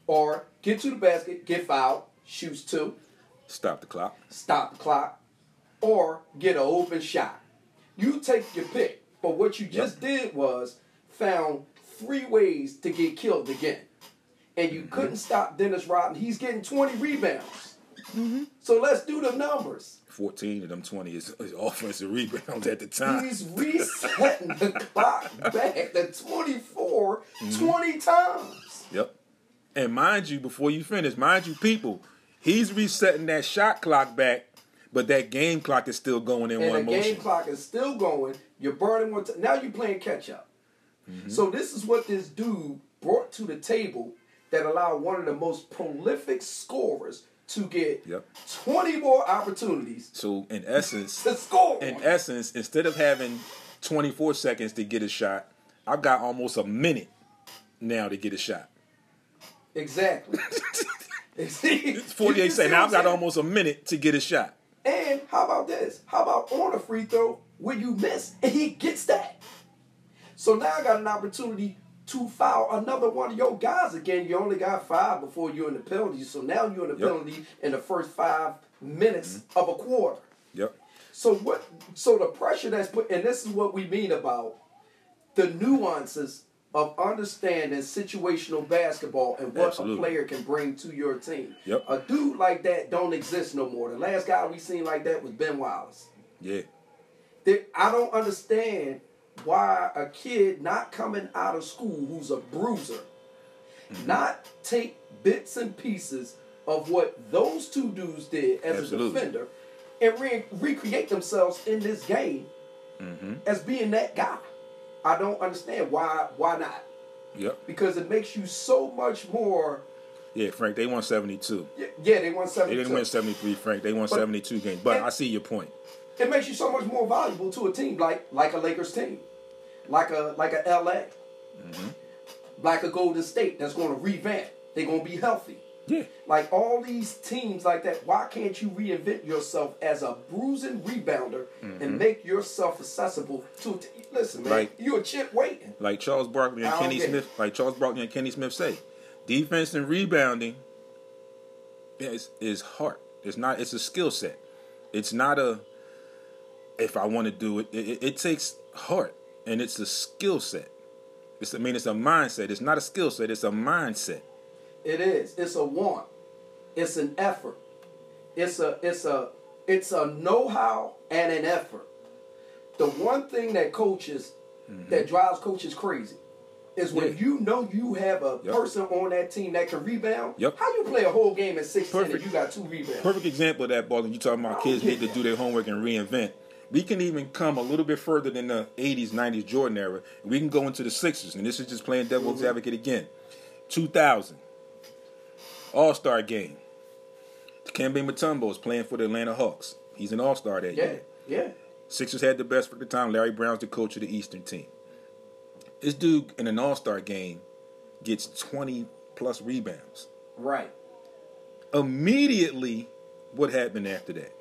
Speaker 2: or get to the basket, get fouled, shoots two,
Speaker 1: Stop the clock.
Speaker 2: stop the clock, or get an open shot. You take your pick. But what you just did was found three ways to get killed again. And you mm-hmm. couldn't stop Dennis Rodman. He's getting 20 rebounds. So let's do the numbers.
Speaker 1: 14 of them 20 is, is offensive rebounds at the time.
Speaker 2: He's resetting the clock back to 24 20 times.
Speaker 1: Yep. And mind you, before you finish, mind you, people, he's resetting that shot clock back, but that game clock is still going in
Speaker 2: and
Speaker 1: one
Speaker 2: the game clock is still going. You're burning one. T- now you're playing catch up.
Speaker 1: Mm-hmm.
Speaker 2: So this is what this dude brought to the table that allowed one of the most prolific scorers to get
Speaker 1: Yep.
Speaker 2: 20 more opportunities
Speaker 1: So in essence,
Speaker 2: to score.
Speaker 1: in essence, instead of having 24 seconds to get a shot, I've got almost a minute now to get a shot.
Speaker 2: exactly.
Speaker 1: It's 48 seconds. Now I've got almost a minute to get a shot.
Speaker 2: And how about this? How about on a free throw when you miss and he gets that? So now I got an opportunity to foul another one of your guys again. You only got five before you're in the penalty. So now you're in the
Speaker 1: Yep.
Speaker 2: penalty in the first five minutes mm-hmm. of a quarter.
Speaker 1: Yep.
Speaker 2: So what? So the pressure that's put, and this is what we mean about the nuances of understanding situational basketball and what
Speaker 1: Absolutely.
Speaker 2: a player can bring to your team.
Speaker 1: Yep.
Speaker 2: A dude like that don't exist no more. The last guy we seen like that was Ben Wallace.
Speaker 1: Yeah.
Speaker 2: There- I don't understand why a kid not coming out of school who's a bruiser
Speaker 1: Mm-hmm.
Speaker 2: not take bits and pieces of what those two dudes did as
Speaker 1: Absolutely.
Speaker 2: a defender and re- recreate themselves in this game
Speaker 1: Mm-hmm.
Speaker 2: as being that guy. I don't understand why why not
Speaker 1: Yep.
Speaker 2: because it makes you so much more.
Speaker 1: Yeah, Frank, they won 72.
Speaker 2: Yeah, yeah, they won
Speaker 1: They didn't win 73, Frank. They won 72 games. But
Speaker 2: and-
Speaker 1: I see your point.
Speaker 2: It makes you so much more valuable to a team like like a Lakers team, like a like a LA, mm-hmm. like a Golden State that's going to revamp. They're going to be healthy.
Speaker 1: Yeah.
Speaker 2: Like all these teams like that, why can't you reinvent yourself as a bruising rebounder and mm-hmm. make yourself accessible to? a t- Listen, man,
Speaker 1: Like-
Speaker 2: you a chip waiting.
Speaker 1: Like Charles Barkley and Kenny
Speaker 2: get it.
Speaker 1: Smith, like Charles Barkley and Kenny Smith say, defense and rebounding is is heart. It's not. It's a skill set. It's not a. If I want to do it, it, it, takes heart, and it's a skill set. It's. I mean, it's a mindset. It's not a skill set. It's a mindset.
Speaker 2: It is. It's a want. It's an effort. It's a it's a it's a know-how and an effort. The one thing that coaches mm-hmm. that drives coaches crazy is when
Speaker 1: Yeah.
Speaker 2: you know you have a
Speaker 1: Yep.
Speaker 2: person on that team that can rebound.
Speaker 1: Yep.
Speaker 2: How you play a whole game at six and
Speaker 1: Perfect.
Speaker 2: you got two rebounds?
Speaker 1: Perfect example of that, Ball. You talking about kids need to do their homework and reinvent. We can even come a little bit further than the 80s, 90s Jordan era. We can go into the Sixers, and this is just playing devil's
Speaker 2: Mm-hmm.
Speaker 1: advocate again. 2000, All Star game. Kembe Mutombo is playing for the Atlanta Hawks. He's an All Star that
Speaker 2: Yeah,
Speaker 1: year.
Speaker 2: yeah.
Speaker 1: Sixers had the best for the time. Larry Brown's the coach of the Eastern team. This dude in an All Star game gets 20 plus rebounds.
Speaker 2: Right.
Speaker 1: Immediately, what happened after that?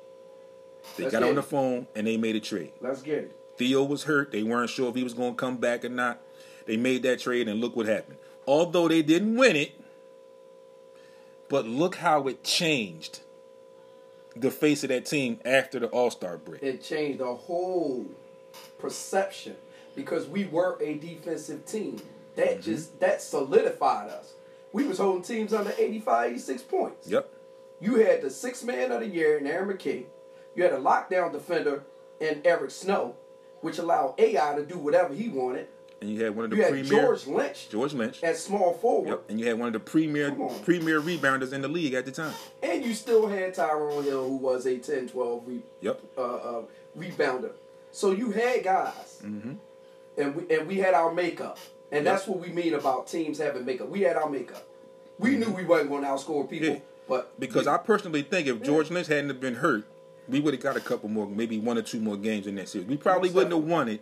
Speaker 1: They
Speaker 2: Let's
Speaker 1: got on the phone and they made a trade.
Speaker 2: Let's get it.
Speaker 1: Theo was hurt. They weren't sure if he was going to come back or not. They made that trade, and look what happened. Although they didn't win it, but look how it changed the face of that team after the All Star break.
Speaker 2: It changed the whole perception because we were a defensive team. That
Speaker 1: Mm-hmm.
Speaker 2: just that solidified us. We was holding teams under 85, 86 points.
Speaker 1: Yep.
Speaker 2: You had the six man of the year in Aaron McKie. You had a lockdown defender in Eric Snow, which allowed AI to do whatever he wanted.
Speaker 1: And you had one of the
Speaker 2: You
Speaker 1: premier
Speaker 2: George Lynch
Speaker 1: George Lynch.
Speaker 2: at small forward,
Speaker 1: Yep. And you had one of the premier premier rebounders in the league at the time.
Speaker 2: and you still had Tyrone Hill, who was a 10 12 re-
Speaker 1: Yep.
Speaker 2: uh, uh, rebounder. So you had guys,
Speaker 1: Mm-hmm.
Speaker 2: and we and we had our makeup, and
Speaker 1: Yep.
Speaker 2: that's what we mean about teams having makeup. We had our makeup. We knew we wasn't going to outscore people,
Speaker 1: Mm-hmm. Yeah.
Speaker 2: but
Speaker 1: Because
Speaker 2: we,
Speaker 1: I personally think if George Lynch hadn't have been hurt, we would have got a couple more, maybe one or two more games in that series. We probably wouldn't have won it,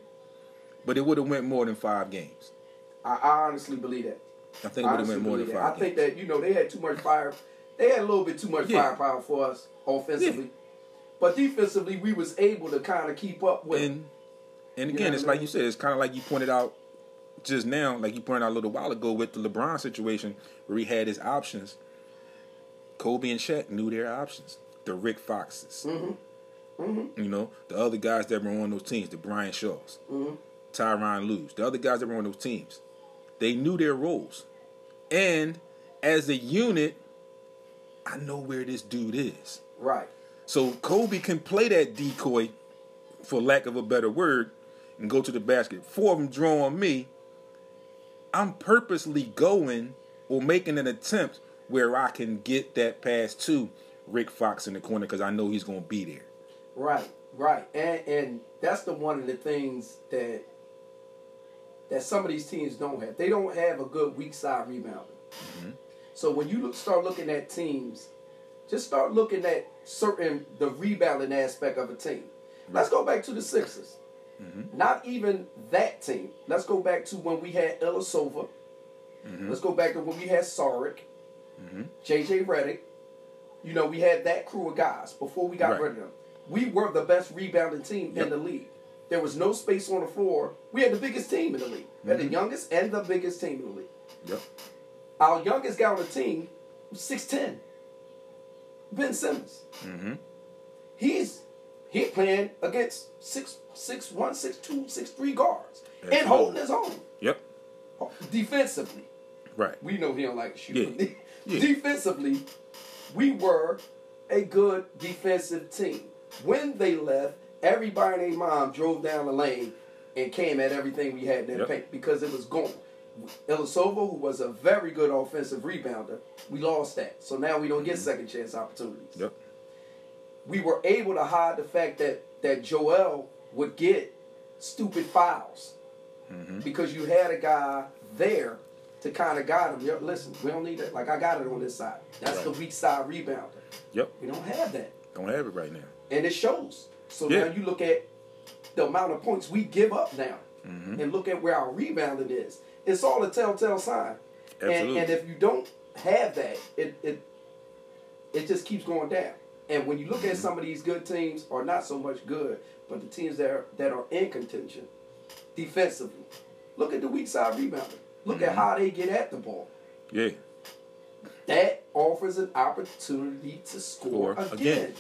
Speaker 1: but it would have went more than five games.
Speaker 2: I, I honestly believe that.
Speaker 1: I think it would have went more than
Speaker 2: believe
Speaker 1: five
Speaker 2: that. I think that you know they had too much fire. They had a little bit too much
Speaker 1: Yeah.
Speaker 2: firepower for us offensively, but defensively we was able to kind of keep up with.
Speaker 1: and and
Speaker 2: You
Speaker 1: again,
Speaker 2: know
Speaker 1: it's
Speaker 2: I
Speaker 1: like you said, it's kind of like you pointed out just now, like you pointed out a little while ago with the LeBron situation where he had his options. Kobe and Shaq knew their options. The Rick Foxes,
Speaker 2: Mm-hmm.
Speaker 1: you know, the other guys that were on those teams, the Brian Shaws,
Speaker 2: Mhm.
Speaker 1: Tyronn Lues, the other guys that were on those teams, they knew their roles. And as a unit, I know where this dude is.
Speaker 2: right,
Speaker 1: So Kobe can play that decoy, for lack of a better word, and go to the basket. Four of them draw on me. I'm purposely going or making an attempt where I can get that pass to Rick Fox in the corner because I know he's going to be there.
Speaker 2: right, right, and and that's the one of the things that that some of these teams don't have. They don't have a good weak side rebounder.
Speaker 1: Mm-hmm.
Speaker 2: So when you look, start looking at teams, just start looking at certain the rebounding aspect of a team. Let's go back to the Sixers.
Speaker 1: Mm-hmm.
Speaker 2: Not even that team. Let's go back to when we had Ilyasova.
Speaker 1: Mm-hmm.
Speaker 2: Let's go back to when we had Saric, JJ Redick. You know, we had that crew of guys before we got
Speaker 1: Right.
Speaker 2: rid of them. We were the best rebounding team
Speaker 1: Yep.
Speaker 2: in the league. There was no space on the floor. We had the biggest team in the league. We had
Speaker 1: Mm-hmm.
Speaker 2: the youngest and the biggest team in the league.
Speaker 1: Yep.
Speaker 2: Our youngest guy on the team was 6'10. Ben Simmons.
Speaker 1: Mm-hmm.
Speaker 2: He's he playing against six six one, six two, six three guards. And holding his own.
Speaker 1: Yep.
Speaker 2: Defensively.
Speaker 1: Right.
Speaker 2: We know he don't like to shoot.
Speaker 1: Yeah. Yeah.
Speaker 2: Defensively, we were a good defensive team. When they left, everybody and their mom drove down the lane and came at everything we had in
Speaker 1: Yep.
Speaker 2: paint because it was gone. Ilyasova, who was a very good offensive rebounder, we lost that. So now we don't get second chance opportunities.
Speaker 1: Mm-hmm. Yep.
Speaker 2: We were able to hide the fact that, that Joel would get stupid fouls
Speaker 1: Mm-hmm.
Speaker 2: because you had a guy there to kind of guide him. Yo, listen, we don't need that. Like I got it on this side. That's the weak side rebounder.
Speaker 1: Yep.
Speaker 2: We don't have that,
Speaker 1: Don't have it right now.
Speaker 2: and it shows. So
Speaker 1: Yeah.
Speaker 2: now you look at the amount of points we give up now,
Speaker 1: Mm-hmm.
Speaker 2: and look at where our rebounding is. It's all a telltale sign. And,
Speaker 1: Absolutely.
Speaker 2: and if you don't have that, it it it just keeps going down. And when you look
Speaker 1: Mm-hmm.
Speaker 2: at some of these good teams, are not so much good, but the teams that are that are in contention defensively, look at the weak side rebounder. Look
Speaker 1: Mm-hmm.
Speaker 2: at how they get at the ball.
Speaker 1: Yeah.
Speaker 2: That offers an opportunity to score,
Speaker 1: Score
Speaker 2: again.
Speaker 1: again.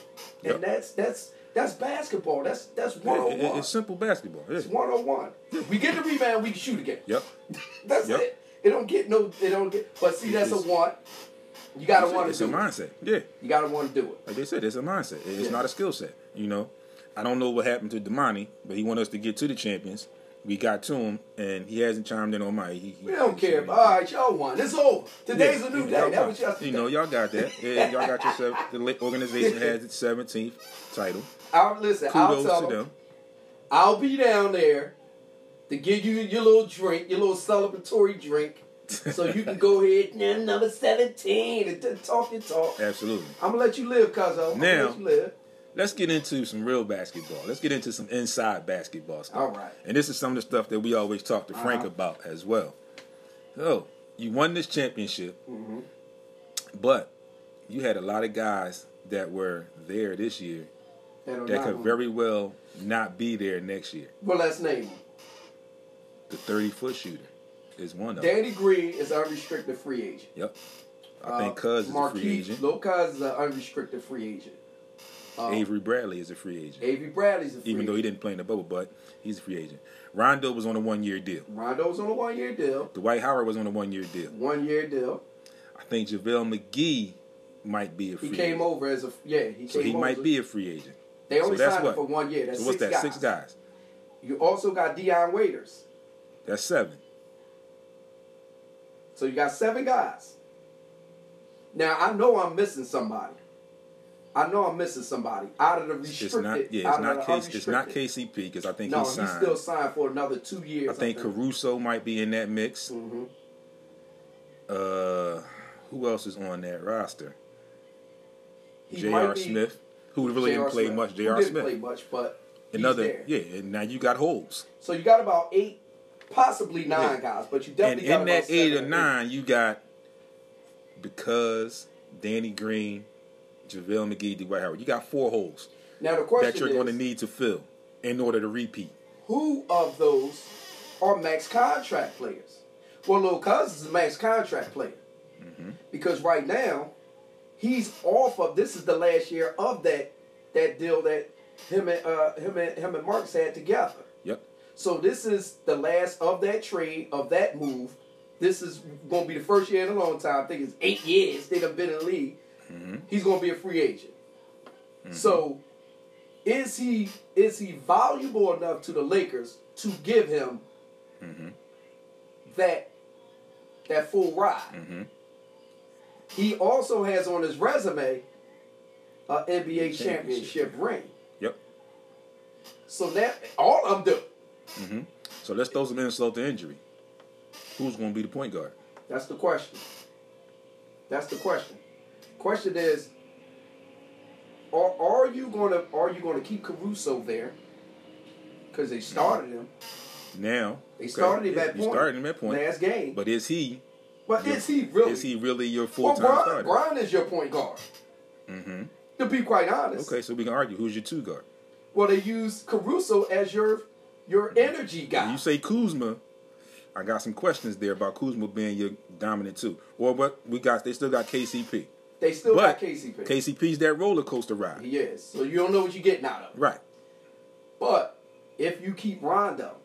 Speaker 1: Yep.
Speaker 2: And that's that's that's basketball. That's that's one on one.
Speaker 1: it's simple basketball. Yeah.
Speaker 2: It's one on one. We get the rebound, we can shoot again.
Speaker 1: Yep.
Speaker 2: That's
Speaker 1: Yep.
Speaker 2: it. It don't get no. It don't get. But see, that's a
Speaker 1: It's-
Speaker 2: want. You gotta
Speaker 1: It's,
Speaker 2: want
Speaker 1: it's
Speaker 2: to
Speaker 1: a
Speaker 2: do it.
Speaker 1: mindset. Yeah.
Speaker 2: You gotta want to do it.
Speaker 1: Like they said, it's a mindset. It's
Speaker 2: Yeah.
Speaker 1: not a skill set. You know, I don't know what happened to Damani, but he wanted us to get to the champions, we got to him, and he hasn't chimed in on my. He,
Speaker 2: We don't care. All right, y'all won. It's over. Today's a new day. That was yesterday.
Speaker 1: You know, y'all got that. Yeah, y'all got yourself. The organization has its 17th title.
Speaker 2: I'll, listen, I'll
Speaker 1: Kudos
Speaker 2: tell
Speaker 1: to
Speaker 2: them,
Speaker 1: them.
Speaker 2: I'll be down there to give you your little drink, your little celebratory drink, so you can go ahead and number 17 and talk your talk.
Speaker 1: Absolutely.
Speaker 2: I'm gonna let you live, cuzzo. I'm
Speaker 1: Now-
Speaker 2: gonna let you live.
Speaker 1: Let's get into some real basketball. Let's get into some inside basketball stuff.
Speaker 2: All right.
Speaker 1: And this is some of the stuff that we always talk to Frank
Speaker 2: Uh-huh.
Speaker 1: about as well. So, you won this championship,
Speaker 2: Mm-hmm.
Speaker 1: but you had a lot of guys that were there this year
Speaker 2: That are
Speaker 1: that could
Speaker 2: gonna-
Speaker 1: very well not be there next year.
Speaker 2: Well, let's name them.
Speaker 1: The 30 foot shooter is one of them.
Speaker 2: Danny Green is unrestricted free agent.
Speaker 1: Yep. I think Cuz is a free agent.
Speaker 2: Lil Cuz is an unrestricted free agent. Uh,
Speaker 1: Avery Bradley is a free agent.
Speaker 2: Avery Bradley's a free
Speaker 1: Even though he didn't play in the bubble, but he's a free agent. Rondo was on a one year deal.
Speaker 2: Rondo was on a one year deal.
Speaker 1: Dwight Howard was on a one year deal.
Speaker 2: One year deal.
Speaker 1: I think JaVale McGee might be a free
Speaker 2: He came
Speaker 1: agent.
Speaker 2: over as a yeah. He
Speaker 1: So he might be a free agent.
Speaker 2: They only
Speaker 1: so
Speaker 2: signed him for one year. That's
Speaker 1: so what's
Speaker 2: six
Speaker 1: that?
Speaker 2: guys.
Speaker 1: Six guys.
Speaker 2: You also got Dion Waiters.
Speaker 1: That's seven.
Speaker 2: So you got seven guys. Now I know I'm missing somebody. I know I'm missing somebody out of the
Speaker 1: It's
Speaker 2: restricted.
Speaker 1: not. Yeah, it's
Speaker 2: of
Speaker 1: not. it's not. KCP because I think
Speaker 2: No,
Speaker 1: he's
Speaker 2: he's still signed for another two years.
Speaker 1: I think Caruso might be in that mix.
Speaker 2: hmm
Speaker 1: Uh, who else is on that roster? J.R. Smith, who really didn't play
Speaker 2: Smith,
Speaker 1: much. J.R.
Speaker 2: didn't
Speaker 1: Smith,
Speaker 2: play much, but he's
Speaker 1: another.
Speaker 2: there.
Speaker 1: Yeah, and now you got holes.
Speaker 2: So you got about eight, possibly nine
Speaker 1: Yeah.
Speaker 2: guys, but you
Speaker 1: And
Speaker 2: definitely got
Speaker 1: in
Speaker 2: about
Speaker 1: that eight or nine, you got because Danny Green, JaVale McGee, Dwight Howard. You got four holes
Speaker 2: Now the question
Speaker 1: that you're
Speaker 2: is,
Speaker 1: going to need to fill in order to repeat.
Speaker 2: who of those are max contract players? Well, Lil Cuz is a max contract player
Speaker 1: Mm-hmm.
Speaker 2: because right now he's off of. This is the last year of that that deal that him and uh, him and him and Marks had together.
Speaker 1: Yep.
Speaker 2: So this is the last of that trade of that move. This is going to be the first year in a long time. I think it's eight years they've been in the league.
Speaker 1: Mm-hmm.
Speaker 2: He's going to be a free agent. So is he is he valuable enough to the Lakers to give him
Speaker 1: Mm-hmm.
Speaker 2: that that full ride?
Speaker 1: Mm-hmm.
Speaker 2: He also has on his resume a NBA
Speaker 1: Championship.
Speaker 2: championship ring.
Speaker 1: Yep.
Speaker 2: So that all I'm doing.
Speaker 1: Mm-hmm. So let's throw some insult to injury. Who's going to be the point guard?
Speaker 2: That's the question. That's the question. Question is, are, are you gonna are you gonna keep Caruso there? Because they started him.
Speaker 1: Now
Speaker 2: They started him at point.
Speaker 1: started him at point.
Speaker 2: Last game.
Speaker 1: But is he?
Speaker 2: But
Speaker 1: your-
Speaker 2: is he really?
Speaker 1: Is he really your full
Speaker 2: well,
Speaker 1: time
Speaker 2: Bron,
Speaker 1: starter?
Speaker 2: Bron is your point guard.
Speaker 1: Mm-hmm.
Speaker 2: To be quite honest.
Speaker 1: Okay, so we can argue who's your two guard.
Speaker 2: Well, they use Caruso as your your energy guy.
Speaker 1: When you say Kuzma, I got some questions there about Kuzma being your dominant two. Or what we got? They still got KCP.
Speaker 2: They still
Speaker 1: but
Speaker 2: got KCP.
Speaker 1: KCP's that roller coaster ride.
Speaker 2: He is. So you don't know what you're getting out of him.
Speaker 1: Right.
Speaker 2: But if you keep Rondo,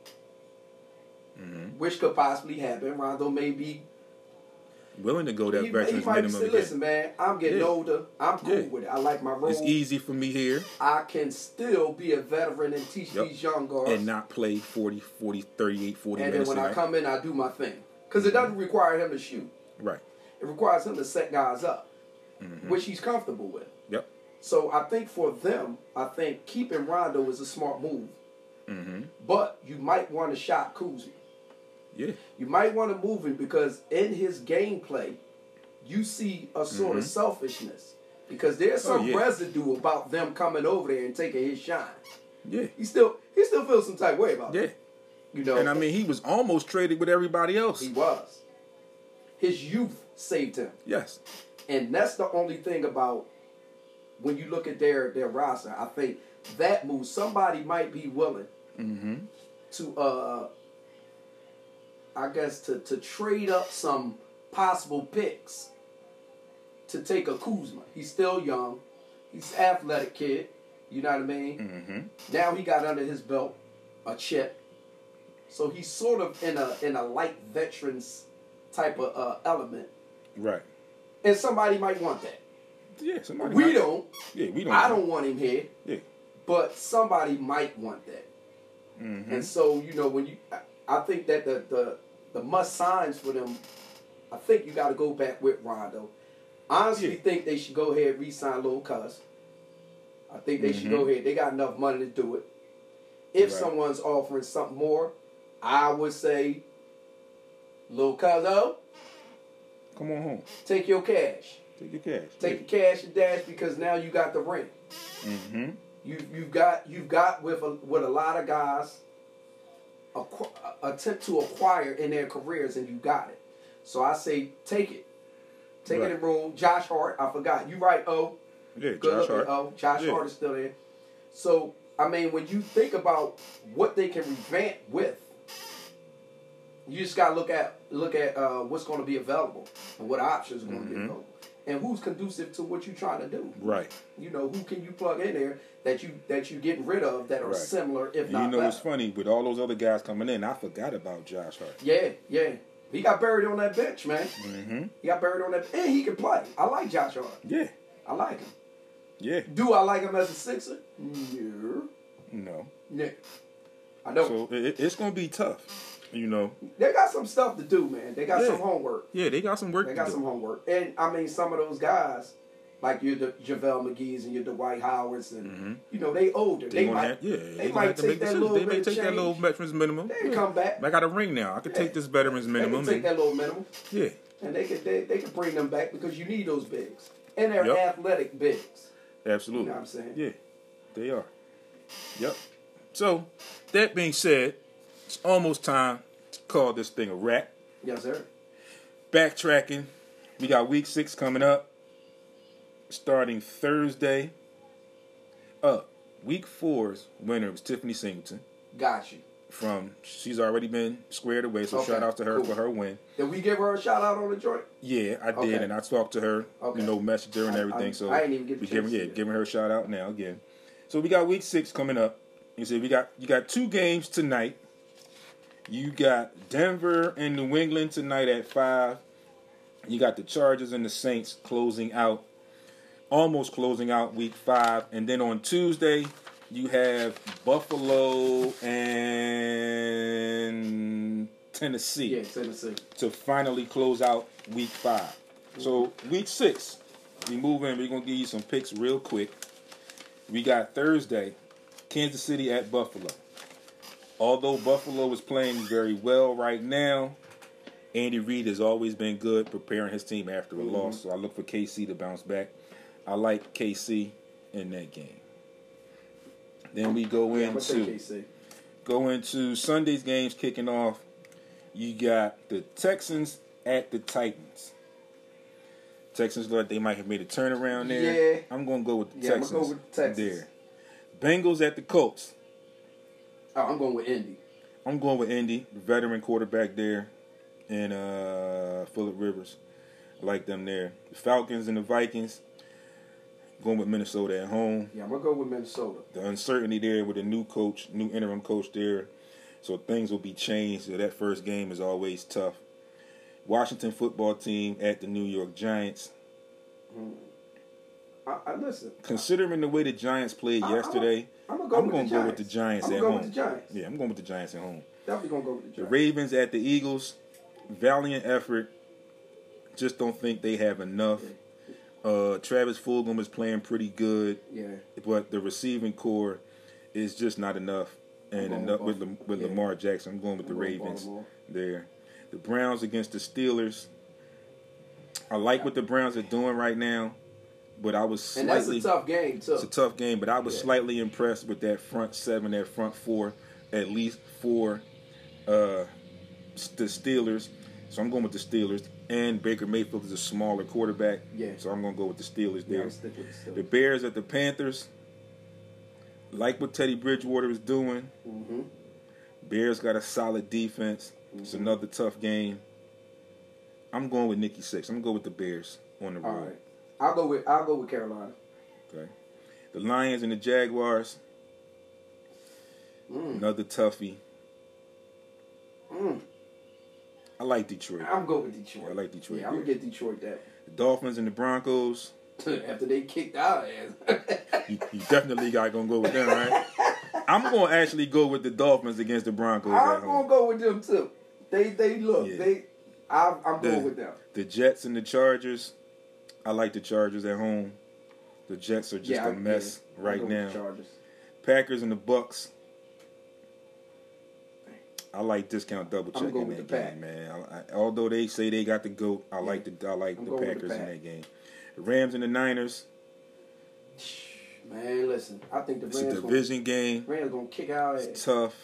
Speaker 1: Mm-hmm.
Speaker 2: which could possibly happen, Rondo may be
Speaker 1: Willing to go that
Speaker 2: he, he
Speaker 1: veterans
Speaker 2: might be
Speaker 1: minimum.
Speaker 2: say, listen, man, I'm getting
Speaker 1: Yeah.
Speaker 2: older. I'm cool
Speaker 1: Yeah.
Speaker 2: with it. I like my role.
Speaker 1: It's easy for me here
Speaker 2: I can still be a veteran and teach
Speaker 1: Yep.
Speaker 2: these young guards.
Speaker 1: and not play 40, 40, 38, 40
Speaker 2: And then when I come in, I do my thing. Because it doesn't require him to shoot.
Speaker 1: Right.
Speaker 2: It requires him to set guys up,
Speaker 1: Mhm.
Speaker 2: which he's comfortable with.
Speaker 1: Yep.
Speaker 2: So I think for them, I think keeping Rondo is a smart move.
Speaker 1: Mm-hmm.
Speaker 2: But you might want to shot Kuzma.
Speaker 1: Yeah.
Speaker 2: You might want to move him because in his gameplay, you see a sort of
Speaker 1: Mhm.
Speaker 2: selfishness. Because there's
Speaker 1: Oh,
Speaker 2: some
Speaker 1: yeah.
Speaker 2: residue about them coming over there and taking his shine.
Speaker 1: Yeah.
Speaker 2: He still he still feels some type of way about that.
Speaker 1: Yeah.
Speaker 2: it. You know,
Speaker 1: And I mean, he was almost traded with everybody else.
Speaker 2: he was. His youth saved him.
Speaker 1: Yes.
Speaker 2: And that's the only thing about when you look at their their roster. I think that move somebody might be willing
Speaker 1: Mm-hmm.
Speaker 2: to uh I guess to to trade up some possible picks to take a Kuzma. He's still young. He's an athletic kid. You know what I mean?
Speaker 1: Mm-hmm.
Speaker 2: Now he got under his belt a chip. So he's sort of in a in a light veterans type of uh, element.
Speaker 1: Right.
Speaker 2: And somebody might want that.
Speaker 1: Yeah. Somebody.
Speaker 2: We
Speaker 1: might-
Speaker 2: don't.
Speaker 1: Yeah. We don't.
Speaker 2: I don't want him here.
Speaker 1: Yeah.
Speaker 2: But somebody might want that.
Speaker 1: Mm-hmm.
Speaker 2: And so you know when you, I- I think that the the the must signs for them, I think you got to go back with Rondo. Honestly,
Speaker 1: Yeah.
Speaker 2: think they should go ahead and re-sign Lil Cuz. I think they should
Speaker 1: Mhm.
Speaker 2: go ahead. They got enough money to do it. If
Speaker 1: Right.
Speaker 2: someone's offering something more, I would say, Lil Cuzzo,
Speaker 1: Come on home.
Speaker 2: take your cash.
Speaker 1: Take your cash.
Speaker 2: Take your cash and dash because now you got the ring.
Speaker 1: Mm-hmm.
Speaker 2: You you've got you've got with a, with a lot of guys acqu- attempt to acquire in their careers and you got it. So I say take it, take
Speaker 1: Right.
Speaker 2: it and roll. Josh Hart, I forgot you right. Oh,
Speaker 1: Yeah,
Speaker 2: good
Speaker 1: Josh
Speaker 2: looking.
Speaker 1: Hart.
Speaker 2: Oh, Josh
Speaker 1: Yeah.
Speaker 2: Hart is still there. So I mean, when you think about what they can revamp with, you just got to look at look at uh, what's going to be available and what options are going to be
Speaker 1: Mhm.
Speaker 2: available, and who's conducive to what you're trying to do.
Speaker 1: Right.
Speaker 2: You know, who can you plug in there that you that you getting rid of that are
Speaker 1: Right.
Speaker 2: similar, if
Speaker 1: And
Speaker 2: not
Speaker 1: you know
Speaker 2: better?
Speaker 1: what's funny? With all those other guys coming in, I forgot about Josh Hart.
Speaker 2: Yeah, yeah. He got buried on that bench, man.
Speaker 1: Mm-hmm.
Speaker 2: He got buried on that, and he can play. I like Josh Hart.
Speaker 1: Yeah.
Speaker 2: I like him.
Speaker 1: Yeah.
Speaker 2: Do I like him as a Sixer? No.
Speaker 1: No.
Speaker 2: No. I don't.
Speaker 1: So it, it's gonna be tough. You know.
Speaker 2: they got some stuff to do, man. They got
Speaker 1: Yeah.
Speaker 2: some homework.
Speaker 1: Yeah, they got some work
Speaker 2: They got
Speaker 1: do.
Speaker 2: some homework. And I mean, some of those guys, like your De- JaVale McGee's and your Dwight Howards, and
Speaker 1: Mhm.
Speaker 2: you know, they older.
Speaker 1: They,
Speaker 2: They, might,
Speaker 1: have, yeah,
Speaker 2: they,
Speaker 1: they,
Speaker 2: might take that little
Speaker 1: They may take that little veterans minimum.
Speaker 2: They
Speaker 1: Yeah.
Speaker 2: come back.
Speaker 1: I got a ring now. I can
Speaker 2: Yeah.
Speaker 1: take this veterans
Speaker 2: They
Speaker 1: minimum.
Speaker 2: can take that little minimum,
Speaker 1: yeah.
Speaker 2: and they could they, they can bring them back because you need those bigs, and they're
Speaker 1: Yep.
Speaker 2: athletic bigs.
Speaker 1: Absolutely.
Speaker 2: You know what I'm saying?
Speaker 1: Yeah, they are. Yep. So, that being said, it's almost time to call this thing a wrap.
Speaker 2: Yes, sir.
Speaker 1: Backtracking, we got week six coming up, starting Thursday. Uh, week four's winner was Tiffany Singleton.
Speaker 2: Got you.
Speaker 1: From she's already been squared away, so
Speaker 2: Okay,
Speaker 1: shout out to her
Speaker 2: cool.
Speaker 1: for her win.
Speaker 2: Did we give her a shout out on the joint?
Speaker 1: Yeah, I did,
Speaker 2: Okay.
Speaker 1: and I talked to her,
Speaker 2: Okay.
Speaker 1: you know, messaged her and everything.
Speaker 2: I-
Speaker 1: so
Speaker 2: I didn't even get
Speaker 1: we giving yeah, giving her a shout out now again. So we got week six coming up. You see, we got you got two games tonight. You got Denver and New England tonight at five. You got the Chargers and the Saints closing out, almost closing out week five, and then on Tuesday you have Buffalo and Tennessee
Speaker 2: Yeah, Tennessee.
Speaker 1: to finally close out week five. So week six, we move in. We're gonna give you some picks real quick. We got Thursday, Kansas City at Buffalo. Although Buffalo is playing very well right now, Andy Reid has always been good preparing his team after a
Speaker 2: Mhm.
Speaker 1: loss. So I look for KC to bounce back. I like KC in that game. Then we go
Speaker 2: Yeah, I'm
Speaker 1: into go into Sunday's games kicking off. You got the Texans at the Titans. Texans look like they might have made a turnaround there.
Speaker 2: Yeah.
Speaker 1: I'm gonna go with the
Speaker 2: Yeah, I'm
Speaker 1: Texans.
Speaker 2: gonna go with the Texans.
Speaker 1: There. Bengals at the Colts.
Speaker 2: Oh, I'm going with Indy.
Speaker 1: I'm going with Indy, veteran quarterback there, and uh, Philip Rivers. I like them there. The Falcons and the Vikings. Going with Minnesota at home.
Speaker 2: Yeah, I'm gonna go with Minnesota.
Speaker 1: the uncertainty there with a new coach, new interim coach there. So things will be changed. So that first game is always tough. Washington football team at the New York Giants.
Speaker 2: I, I listen.
Speaker 1: Considering the way the Giants played
Speaker 2: I-
Speaker 1: yesterday,
Speaker 2: I'm gonna go
Speaker 1: I'm
Speaker 2: with
Speaker 1: gonna
Speaker 2: the
Speaker 1: go
Speaker 2: Giants.
Speaker 1: with the Giants at home.
Speaker 2: the Giants.
Speaker 1: Yeah, I'm going with the Giants at home.
Speaker 2: Definitely gonna go with the
Speaker 1: The Ravens at the Eagles. Valiant effort. Just don't think they have enough. Uh, Travis Fulgham is playing pretty good.
Speaker 2: Yeah.
Speaker 1: but the receiving corps is just not enough. And enough
Speaker 2: with
Speaker 1: with, with
Speaker 2: Yeah.
Speaker 1: Lamar Jackson, I'm going with the
Speaker 2: I'm going
Speaker 1: Ravens there. The Browns against the Steelers. I like what the Browns are doing right now, but I was slightly.
Speaker 2: And that's a tough game too.
Speaker 1: it's a tough game. But I was
Speaker 2: Yeah.
Speaker 1: slightly impressed with that front seven, that front four, at least for uh, the Steelers. So I'm going with the Steelers. And Baker Mayfield is a smaller quarterback,
Speaker 2: Yeah.
Speaker 1: so I'm going to go with the Steelers
Speaker 2: yeah,
Speaker 1: there.
Speaker 2: I'm stick with the
Speaker 1: The Bears at the Panthers. Like what Teddy Bridgewater is doing.
Speaker 2: Mm-hmm.
Speaker 1: Bears got a solid defense. It's
Speaker 2: Mhm.
Speaker 1: another tough game. I'm going with Nikki Six. I'm going to go with the Bears on the road.
Speaker 2: right. I'll go with I'll go with Carolina.
Speaker 1: Okay. The Lions and the Jaguars.
Speaker 2: Mm.
Speaker 1: Another toughie.
Speaker 2: Mm.
Speaker 1: I like Detroit.
Speaker 2: I'm going with Detroit.
Speaker 1: I like Detroit.
Speaker 2: Yeah, I'm gonna get Detroit that
Speaker 1: The Dolphins and the Broncos.
Speaker 2: after they kicked our ass.
Speaker 1: You, you definitely got gonna go with them, right? I'm going to actually go with the Dolphins against the Broncos
Speaker 2: I'm gonna go with them too. They they look
Speaker 1: Yeah.
Speaker 2: they. I'm, I'm
Speaker 1: The-
Speaker 2: going with them.
Speaker 1: The Jets and the Chargers. I like the Chargers at home. The Jets are just
Speaker 2: yeah,
Speaker 1: a mess
Speaker 2: yeah.
Speaker 1: Right now. Packers and the Bucks. I like discount double checking that game, man. I, I, although they say they got the goat, I like the I like
Speaker 2: I'm
Speaker 1: the Packers
Speaker 2: the
Speaker 1: in that game. The Rams and the Niners.
Speaker 2: Man, listen, I think the
Speaker 1: It's a
Speaker 2: Rams gonna,
Speaker 1: division game.
Speaker 2: Rams gonna kick our
Speaker 1: It's tough.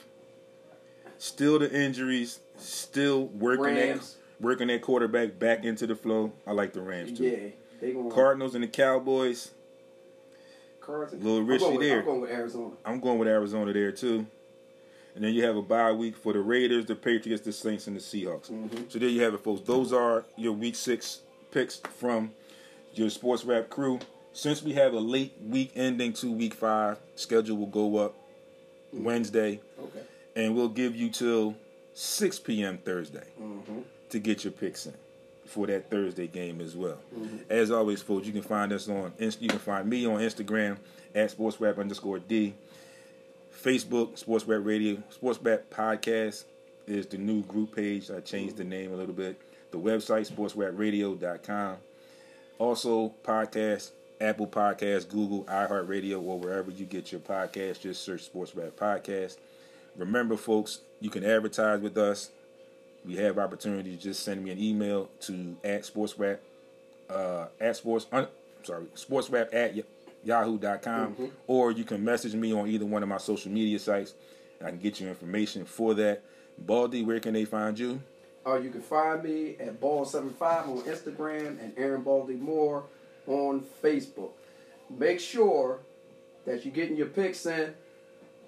Speaker 1: Still the injuries. Still working
Speaker 2: Rams.
Speaker 1: that working that quarterback back into the flow. I like the Rams too.
Speaker 2: Yeah, they
Speaker 1: Cardinals and the Cowboys.
Speaker 2: Cards.
Speaker 1: Little
Speaker 2: I'm
Speaker 1: risky
Speaker 2: going with,
Speaker 1: there.
Speaker 2: I'm going with Arizona.
Speaker 1: I'm going with Arizona there too. And then you have a bye week for the Raiders, the Patriots, the Saints, and the Seahawks.
Speaker 2: Mhm.
Speaker 1: So there you have it, folks. Those are your week six picks from your sports rap crew. Since we have a late week ending to week five, schedule will go up Wednesday,
Speaker 2: Okay.
Speaker 1: and we'll give you till 6 p.m. Thursday
Speaker 2: Mm-hmm.
Speaker 1: to get your picks in for that Thursday game as well.
Speaker 2: Mm-hmm.
Speaker 1: As always, folks, you can find us on Inst- you can find me on Instagram at sportsrap underscore D. Facebook, Sports Rap Radio, Sports Rap Podcast is the new group page. I changed the name a little bit. The website, sportsrapradio.com. Also, podcast, Apple Podcast, Google, iHeartRadio, or wherever you get your podcast. Just search Sports Rap Podcast. Remember, folks, you can advertise with us. We have opportunities. Just send me an email to at sports rap, uh, at sports, un, sorry, sports rap at yahoo.com. Or you can message me on either one of my social media sites. And I can get you information for that. Baldy, where can they find you?
Speaker 2: Uh, you can find me at Ball75 on Instagram and Aaron Baldy Moore on Facebook. Make sure that you're getting your picks in.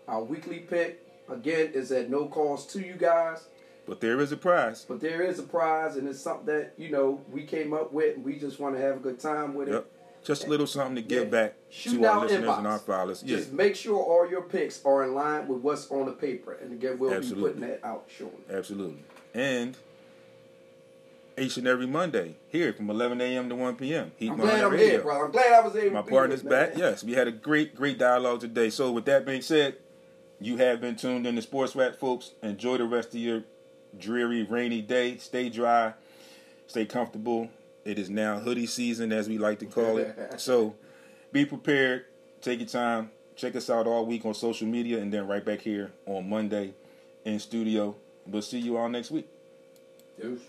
Speaker 2: Our weekly pick, again, is at no cost to you guys.
Speaker 1: But there is a prize.
Speaker 2: But there is a prize, and it's something that, you know, we came up with, and we just want to have a good time with it.
Speaker 1: Yep. Just a little something to give
Speaker 2: Yeah.
Speaker 1: back
Speaker 2: Shoot
Speaker 1: to our listeners
Speaker 2: inbox.
Speaker 1: and our followers. Yeah,
Speaker 2: Just make sure all your picks are in line with what's on the paper. And again, we'll
Speaker 1: Absolutely.
Speaker 2: be putting that out shortly.
Speaker 1: absolutely. And each and every Monday here from 11 a.m. to 1 p.m. Heat
Speaker 2: I'm glad I'm
Speaker 1: Radio.
Speaker 2: here, bro. I'm glad I was able
Speaker 1: My partner's
Speaker 2: here,
Speaker 1: back. Yes, we had a great, great dialogue today. So, with that being said, you have been tuned in to Sports Rap, folks. Enjoy the rest of your dreary, rainy day. Stay dry, stay comfortable. It is now hoodie season, as we like to call it. so, be prepared. Take your time. Check us out all week on social media, and then right back here on Monday in studio. We'll see you all next week.
Speaker 2: Deuce.